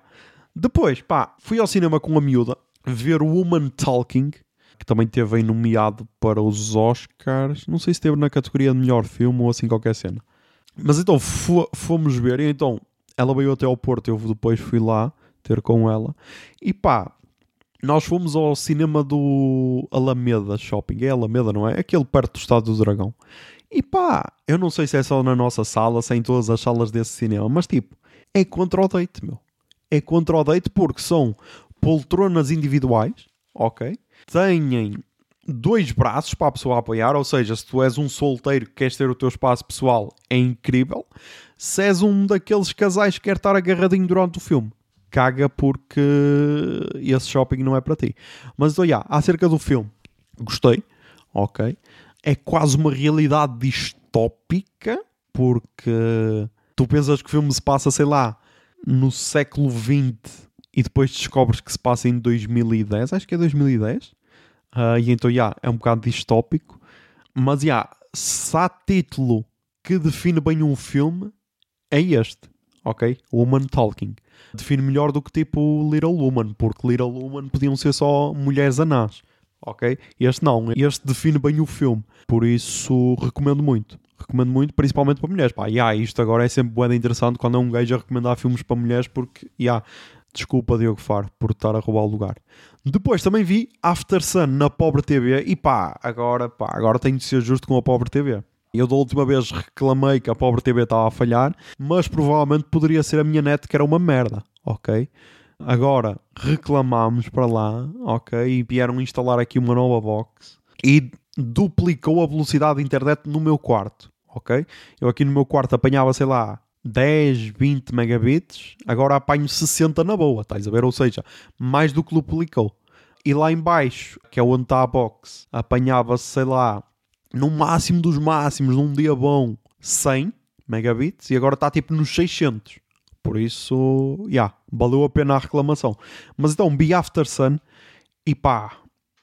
S1: Depois, pá, fui ao cinema com a miúda ver o Woman Talking, que também teve aí nomeado para os Oscars. Não sei se esteve na categoria de melhor filme ou assim qualquer cena. Mas então fo- fomos ver, e então ela veio até ao Porto, eu depois fui lá ter com ela. E pá, nós fomos ao cinema do Alameda Shopping. É Alameda, não é? Aquele perto do Estado do Dragão. E pá, eu não sei se é só na nossa sala, se é todas as salas desse cinema, mas tipo, é contra o date, meu. É contra o date porque são poltronas individuais, ok? Têm dois braços para a pessoa apoiar, ou seja, se tu és um solteiro que queres ter o teu espaço pessoal, é incrível. Se és um daqueles casais que quer estar agarradinho durante o filme, caga porque esse shopping não é para ti. Mas então, yeah, acerca do filme, gostei, ok. É quase uma realidade distópica, porque tu pensas que o filme se passa, sei lá, no século XX e depois descobres que se passa em 2010, acho que é 2010. Ah, e então, já, é um bocado distópico. Mas, já, se há título que define bem um filme, é este, ok? Woman Talking. Define melhor do que tipo Little Woman, porque Little Woman podiam ser só mulheres anás, ok? Este não, este define bem o filme, por isso recomendo muito. Recomendo muito, principalmente para mulheres. Pá, yeah, isto agora é sempre bué interessante quando é um gajo a recomendar filmes para mulheres, porque, yeah, desculpa Diogo Faro por estar a roubar o lugar. Depois também vi After Sun na Pobre TV e pá, agora, pá, agora tenho de ser justo com a Pobre TV. Eu da última vez reclamei que a Pobre TV estava a falhar, mas provavelmente poderia ser a minha net que era uma merda, ok? Agora reclamámos para lá, ok? E vieram instalar aqui uma nova box e duplicou a velocidade de internet no meu quarto, ok? Eu aqui no meu quarto apanhava, sei lá, 10, 20 megabits, agora apanho 60 na boa, estás a ver? Ou seja, mais do que duplicou. E lá em baixo, que é onde está a box, apanhava, sei lá, no máximo dos máximos, num dia bom, 100 megabits e agora está tipo nos 600. Por isso, já, yeah, valeu a pena a reclamação. Mas então, Be After Sun, e pá,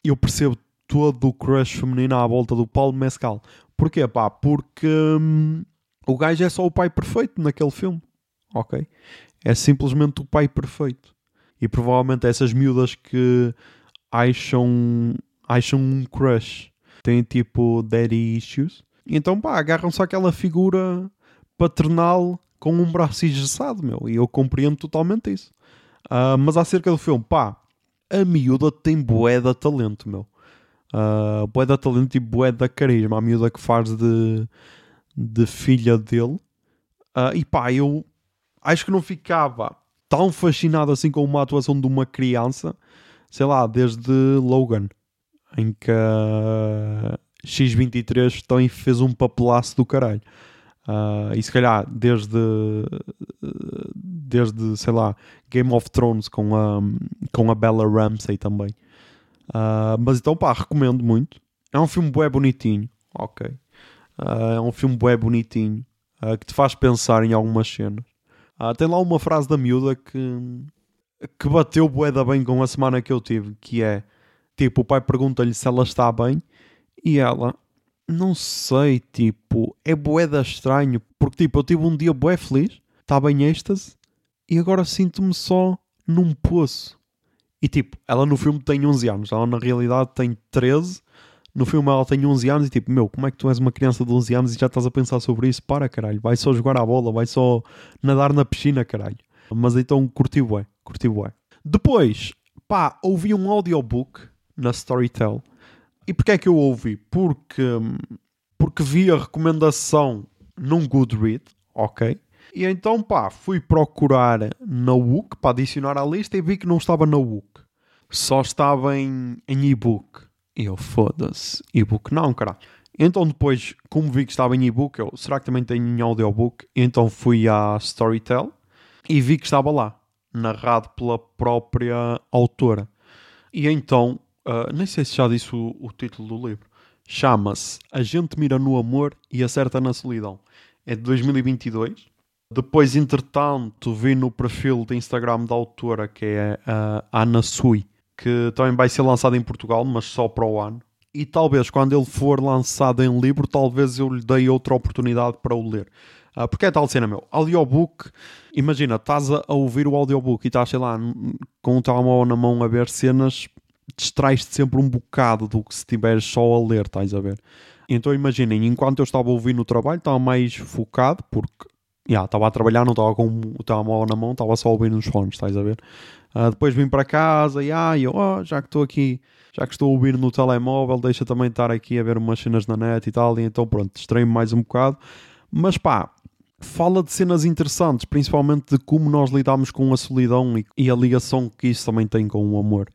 S1: eu percebo todo o crush feminino à volta do Paulo Mescal. Porquê, pá? Porque hum, o gajo é só o pai perfeito naquele filme, ok? É simplesmente o pai perfeito. E provavelmente essas miúdas que acham, acham um crush têm tipo daddy issues. Então, pá, agarram-se àquela figura paternal com um braço engessado, meu. E eu compreendo totalmente isso. Uh, mas acerca do filme, pá, a miúda tem bué de talento, meu. Uh, bué de talento e bué de carisma. A miúda que faz de, de filha dele. Uh, e pá, eu acho que não ficava tão fascinado assim com uma atuação de uma criança, sei lá, desde Logan, em que uh, X23 também fez um papelaço do caralho. Uh, e se calhar desde, desde, sei lá, Game of Thrones com a, com a Bella Ramsey também. Uh, mas então, pá, recomendo muito. É um filme bué bonitinho, ok. Uh, é um filme bué bonitinho que te faz pensar em algumas cenas. tem lá uma frase da miúda que, que bateu bué da bem com a semana que eu tive, que é, tipo, o pai pergunta-lhe se ela está bem e ela, não sei, tipo, é boeda estranho, porque tipo, eu tive um dia bué feliz, estava em êxtase, e agora sinto-me só num poço. E tipo, ela no filme tem 11 anos, ela na realidade tem 13, no filme ela tem 11 anos e tipo, meu, como é que tu és uma criança de 11 anos e já estás a pensar sobre isso? Para caralho, vai só jogar a bola, vai só nadar na piscina, caralho. Mas então curti bué, curti bué. Depois, pá, ouvi um audiobook na Storytel e porquê é que eu ouvi? Porque, porque vi a recomendação num Goodread, ok? E então, pá, fui procurar na WUC para adicionar à lista e vi que não estava na WUC. Só estava em, em e-book. E eu, foda-se, e-book não, caralho. Então depois, como vi que estava em e-book, eu, será que também tem em audiobook? Então fui à Storytel e vi que estava lá, narrado pela própria autora. E então Uh, nem sei se já disse o, o título do livro. Chama-se A Gente Mira no Amor e Acerta na Solidão. É de 2022. Depois, entretanto, vi no perfil de Instagram da autora, que é a Ana Sui, que também vai ser lançado em Portugal, mas só para o ano. E talvez quando ele for lançado em livro, talvez eu lhe dei outra oportunidade para o ler. Uh, porque é tal cena, meu. Audiobook, imagina, estás a, ouvir o audiobook e estás, sei lá, com o telemóvel na mão a ver cenas, distrais-te sempre um bocado do que se estiveres só a ler, estás a ver? Então imaginem, enquanto eu estava a ouvir no trabalho, estava mais focado, porque yeah, estava a trabalhar, não estava com o telemóvel na mão, estava só a ouvir nos fones, estás a ver? Uh, depois vim para casa e ah, eu, oh, já que estou aqui, já que estou a ouvir no telemóvel, deixa também estar aqui a ver umas cenas na net e tal, e então pronto, distraí-me mais um bocado. Mas pá, fala de cenas interessantes, principalmente de como nós lidamos com a solidão e, e a ligação que isso também tem com o amor.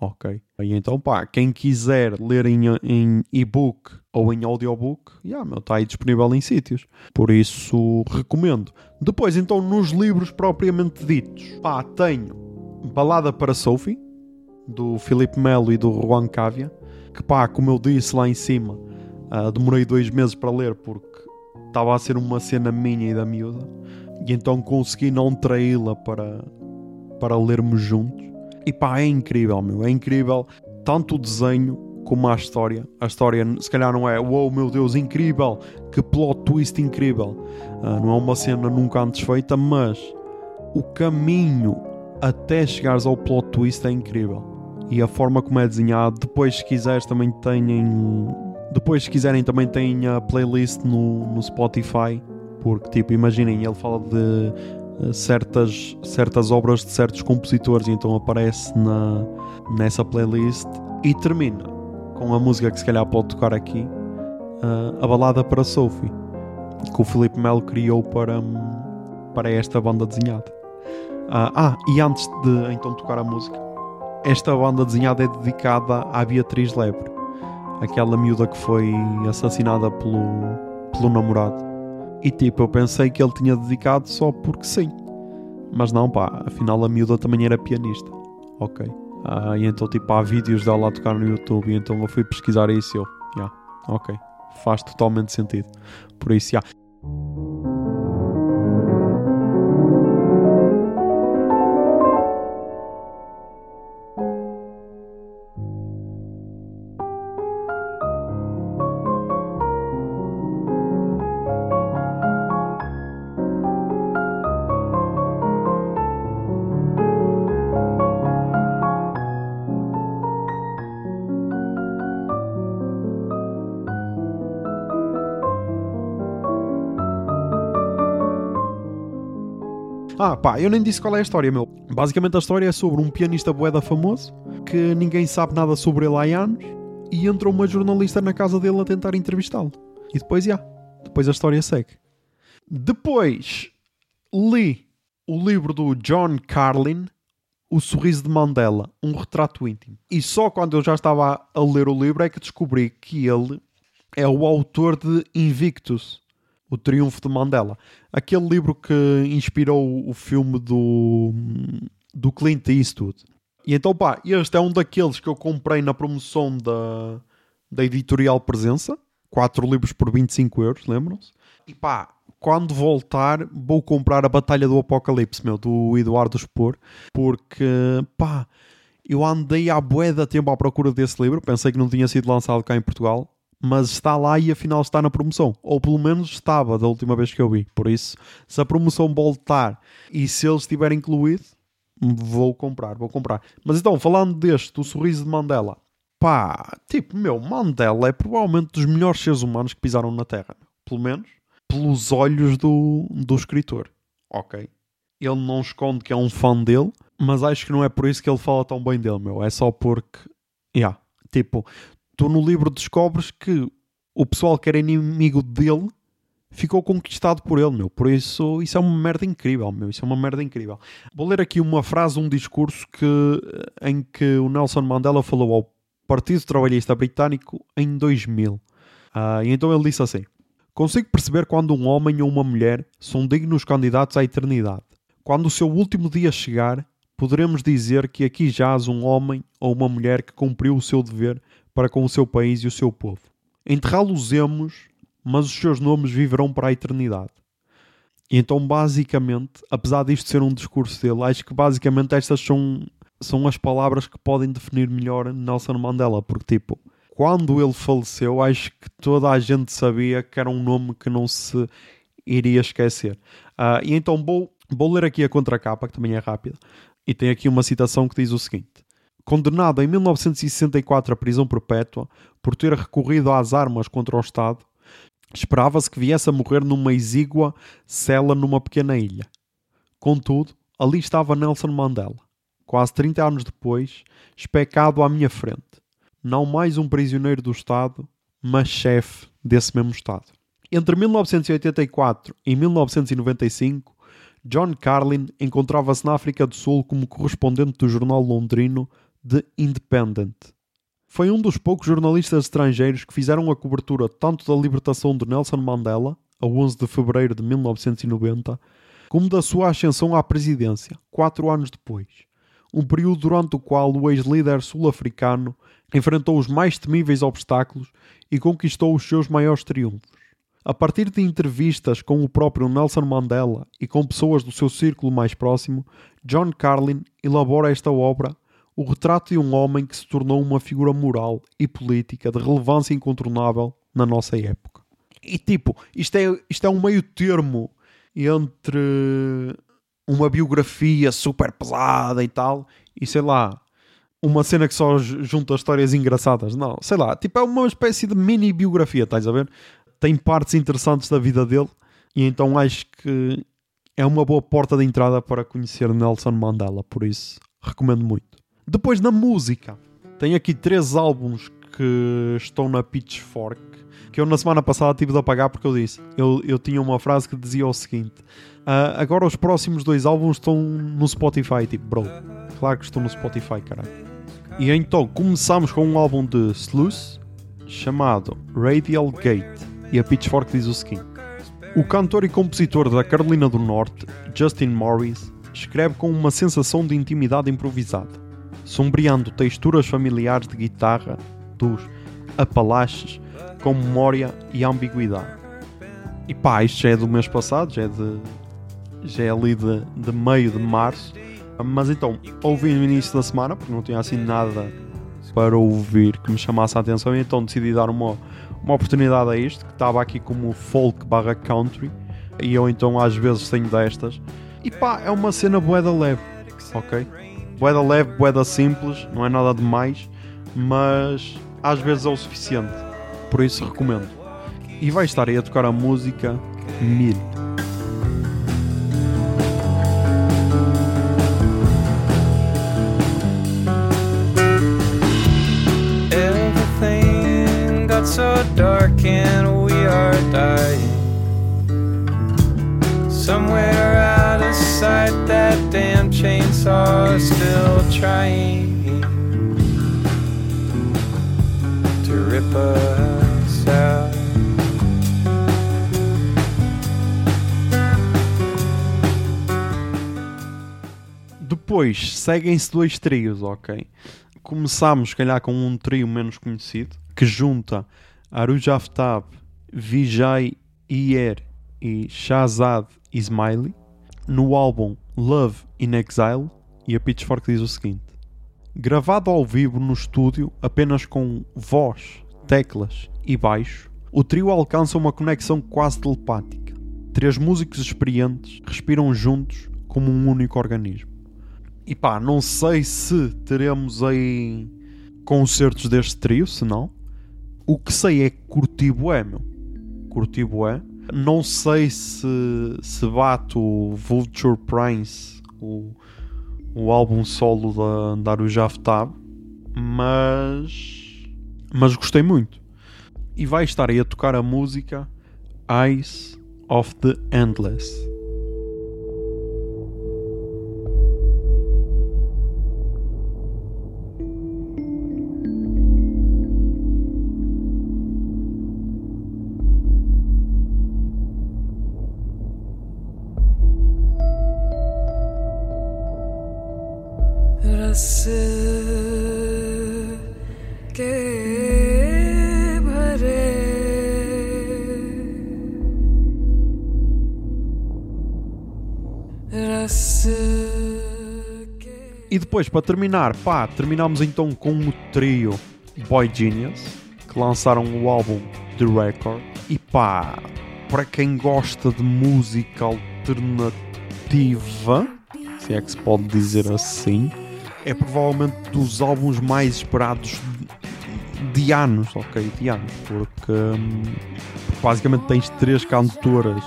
S1: Ok. E então, pá, quem quiser ler em, em e-book ou em audiobook, yeah, meu, está aí disponível em sítios. Por isso, recomendo. Depois, então, nos livros propriamente ditos, pá, tenho Balada para Sophie, do Filipe Melo e do Juan Cávia, que pá, como eu disse lá em cima, uh, demorei dois meses para ler porque estava a ser uma cena minha e da miúda, e então consegui não traí-la para, para lermos juntos. E pá, é incrível, meu. É incrível tanto o desenho como a história. A história, se calhar, não é wow, meu Deus, incrível, que plot twist incrível. Ah, não é uma cena nunca antes feita, mas o caminho até chegares ao plot twist é incrível. E a forma como é desenhado, depois, se quiseres, também têm. Depois, se quiserem, também têm a playlist no, no Spotify. Porque, tipo, imaginem, ele fala de certas, certas obras de certos compositores, e então aparece na, nessa playlist e termina com a música que se calhar pode tocar aqui, uh, a balada para Sophie, que o Felipe Melo criou para, hum, para esta banda desenhada. Uh, ah, e antes de então tocar a música, esta banda desenhada é dedicada à Beatriz Lebre, aquela miúda que foi assassinada pelo, pelo namorado. E tipo, eu pensei que ele tinha dedicado só porque sim. Mas não, pá, afinal a miúda também era pianista. Ok. Ah, e então, tipo, há vídeos dela a tocar no YouTube. E então eu fui pesquisar isso e eu, yeah, ok. Faz totalmente sentido. Por isso, yeah. Ah, pá, eu nem disse qual é a história, meu. Basicamente a história é sobre um pianista boeda famoso que ninguém sabe nada sobre ele há anos e entra uma jornalista na casa dele a tentar entrevistá-lo. E depois, já. Depois a história segue. Depois li o livro do John Carlin, O Sorriso de Mandela, um retrato íntimo. E só quando eu já estava a ler o livro é que descobri que ele é o autor de Invictus, o Triunfo de Mandela. Aquele livro que inspirou o filme do, do Clint Eastwood. E então, pá, este é um daqueles que eu comprei na promoção da, da editorial Presença. Quatro livros por 25 euros, lembram-se? E pá, quando voltar, vou comprar a Batalha do Apocalipse, meu, do Eduardo Spor. Porque, pá, eu andei à bué da tempo à procura desse livro. Pensei que não tinha sido lançado cá em Portugal mas está lá e afinal está na promoção. Ou pelo menos estava da última vez que eu vi. Por isso, se a promoção voltar e se ele estiver incluído, vou comprar, vou comprar. Mas então, falando deste, do sorriso de Mandela, pá, tipo, meu, Mandela é provavelmente dos melhores seres humanos que pisaram na Terra. Pelo menos pelos olhos do, do escritor. Ok. Ele não esconde que é um fã dele, mas acho que não é por isso que ele fala tão bem dele, meu. É só porque, yeah, tipo, tu no livro descobres que o pessoal que era inimigo dele ficou conquistado por ele, meu. Por isso, isso é uma merda incrível, meu. Isso é uma merda incrível. Vou ler aqui uma frase, um discurso que, em que o Nelson Mandela falou ao Partido Trabalhista Britânico em 2000. Ah, e então ele disse assim: Consigo perceber quando um homem ou uma mulher são dignos candidatos à eternidade. Quando o seu último dia chegar, poderemos dizer que aqui jaz um homem ou uma mulher que cumpriu o seu dever para com o seu país e o seu povo. Enterrá-los-emos, mas os seus nomes viverão para a eternidade. E então, basicamente, apesar disto ser um discurso dele, acho que basicamente estas são, são as palavras que podem definir melhor Nelson Mandela, porque tipo, quando ele faleceu, acho que toda a gente sabia que era um nome que não se iria esquecer. Uh, e então vou, vou ler aqui a contracapa, que também é rápida, e tem aqui uma citação que diz o seguinte: Condenado em 1964 à prisão perpétua por ter recorrido às armas contra o Estado, esperava-se que viesse a morrer numa exígua cela numa pequena ilha. Contudo, ali estava Nelson Mandela, quase 30 anos depois, especado à minha frente. Não mais um prisioneiro do Estado, mas chefe desse mesmo Estado. Entre 1984 e 1995, John Carlin encontrava-se na África do Sul como correspondente do jornal londrino The Independent. Foi um dos poucos jornalistas estrangeiros que fizeram a cobertura tanto da libertação de Nelson Mandela, a 11 de fevereiro de 1990, como da sua ascensão à presidência, quatro anos depois. Um período durante o qual o ex-líder sul-africano enfrentou os mais temíveis obstáculos e conquistou os seus maiores triunfos. A partir de entrevistas com o próprio Nelson Mandela e com pessoas do seu círculo mais próximo, John Carlin elabora esta obra o retrato de um homem que se tornou uma figura moral e política de relevância incontornável na nossa época. E tipo, isto é, isto é um meio termo entre uma biografia super pesada e tal, e sei lá, uma cena que só ju- junta histórias engraçadas. Não, sei lá, tipo, é uma espécie de mini biografia, estás a ver? Tem partes interessantes da vida dele, e então acho que é uma boa porta de entrada para conhecer Nelson Mandela, por isso recomendo muito. Depois na música, tem aqui três álbuns que estão na Pitchfork, que eu na semana passada tive de apagar porque eu disse, eu, eu tinha uma frase que dizia o seguinte, "Ah, agora os próximos dois álbuns estão no Spotify, tipo, bro, claro que estão no Spotify, caralho. E então começamos com um álbum de Sluice chamado Radial Gate, e a Pitchfork diz o seguinte, o cantor e compositor da Carolina do Norte, Justin Morris, escreve com uma sensação de intimidade improvisada, sombreando texturas familiares de guitarra dos Apalaches com memória e ambiguidade. E pá, isto já é do mês passado, já é, de, já é ali de, de meio de março. Mas então, ouvi no início da semana, porque não tinha assim nada para ouvir que me chamasse a atenção, então decidi dar uma, uma oportunidade a isto, que estava aqui como folk barra country, e eu então às vezes tenho destas. E pá, é uma cena boeda leve, ok? Boeda leve, boeda simples, não é nada demais, mas às vezes é o suficiente. Por isso recomendo. E vai estar aí a tocar a música Mil.
S3: Everything got so dark and we are dying. Somewhere out of sight, that damn chainsaw is still trying to rip us out.
S1: Depois seguem-se dois trios, ok? Começámos, se calhar, com um trio menos conhecido que junta Aruj Aftab, Vijay Iyer e Shahzad Ismaili no álbum Love in Exile. E a Pitchfork diz o seguinte: Gravado ao vivo no estúdio apenas com voz, teclas e baixo, o trio alcança uma conexão quase telepática. Três músicos experientes respiram juntos como um único organismo. E pá, não sei se teremos aí concertos deste trio, se não. O que sei é que curti bué, meu. Curti bué. Não sei se, se bate o Vulture Prince, o, o álbum solo da, da Aruj Aftab, mas, mas gostei muito. E vai estar aí a tocar a música Eyes of the Endless. E depois, para terminar, pá, terminamos então com o trio Boy Genius, que lançaram o álbum The Record. E pá, para quem gosta de música alternativa, se é que se pode dizer assim, é provavelmente dos álbuns mais esperados de, anos, ok? De anos, porque hum, basicamente tens três cantoras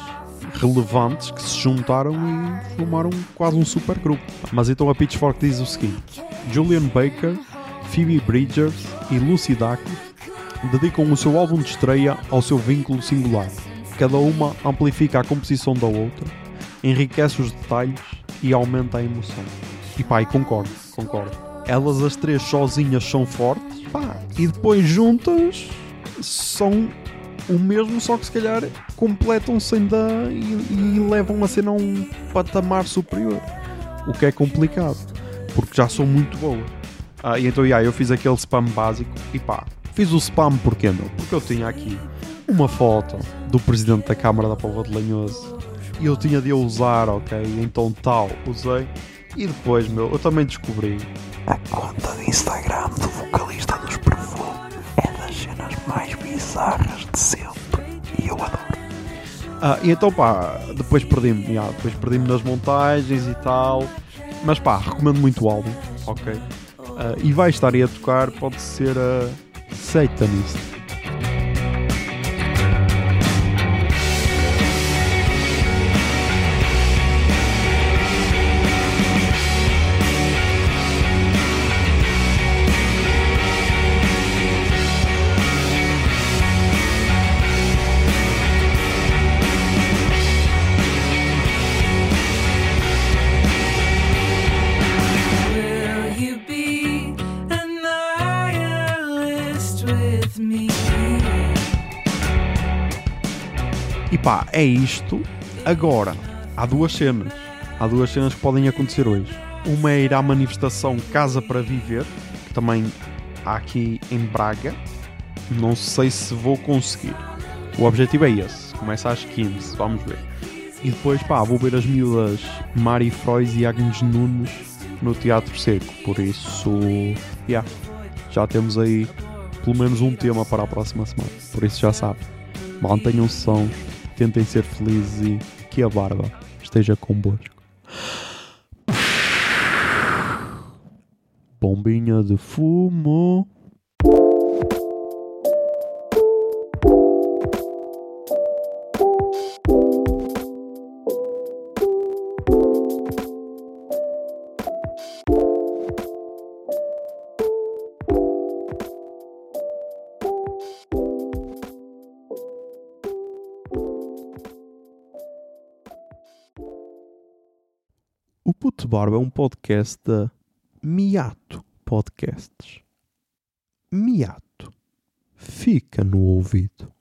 S1: relevantes que se juntaram e formaram quase um super grupo. Mas então a Pitchfork diz o seguinte: Julian Baker, Phoebe Bridgers e Lucy Dacus dedicam o seu álbum de estreia ao seu vínculo singular. Cada uma amplifica a composição da outra, enriquece os detalhes e aumenta a emoção. E e concordo, concordo. Elas as três sozinhas são fortes, pá, e depois juntas são o mesmo, só que se calhar completam-se ainda e, e levam a cena a um patamar superior. O que é complicado, porque já são muito boas. Ah, e então, yeah, eu fiz aquele spam básico e pá, fiz o spam porquê, meu? Porque eu tinha aqui uma foto do presidente da Câmara da Póvoa de Lanhoso e eu tinha de a usar, ok? Então tal, usei. E depois, meu, eu também descobri
S4: A conta de Instagram do vocalista dos Perfume é das cenas mais bizarras de sempre. E eu adoro.
S1: Ah, e então pá, depois perdi-me, yeah, depois perdi-me nas montagens e tal. Mas pá, recomendo muito o álbum, ok? Ah, e vai estar aí a tocar, pode ser a Satanist. Pá, é isto. Agora, há duas cenas. Há duas cenas que podem acontecer hoje. Uma é ir à manifestação Casa para Viver, que também há aqui em Braga. Não sei se vou conseguir. O objetivo é esse. Começa às 15, vamos ver. E depois, pá, vou ver as miúdas Mari Frois e Agnes Nunes no Teatro Seco. Por isso, yeah, já temos aí pelo menos um tema para a próxima semana. Por isso já sabe. Mantenham sons, tentem ser felizes e que a barba esteja convosco. Bombinha de fumo. Barba é um podcast da Miato Podcasts. Miato. Fica no ouvido.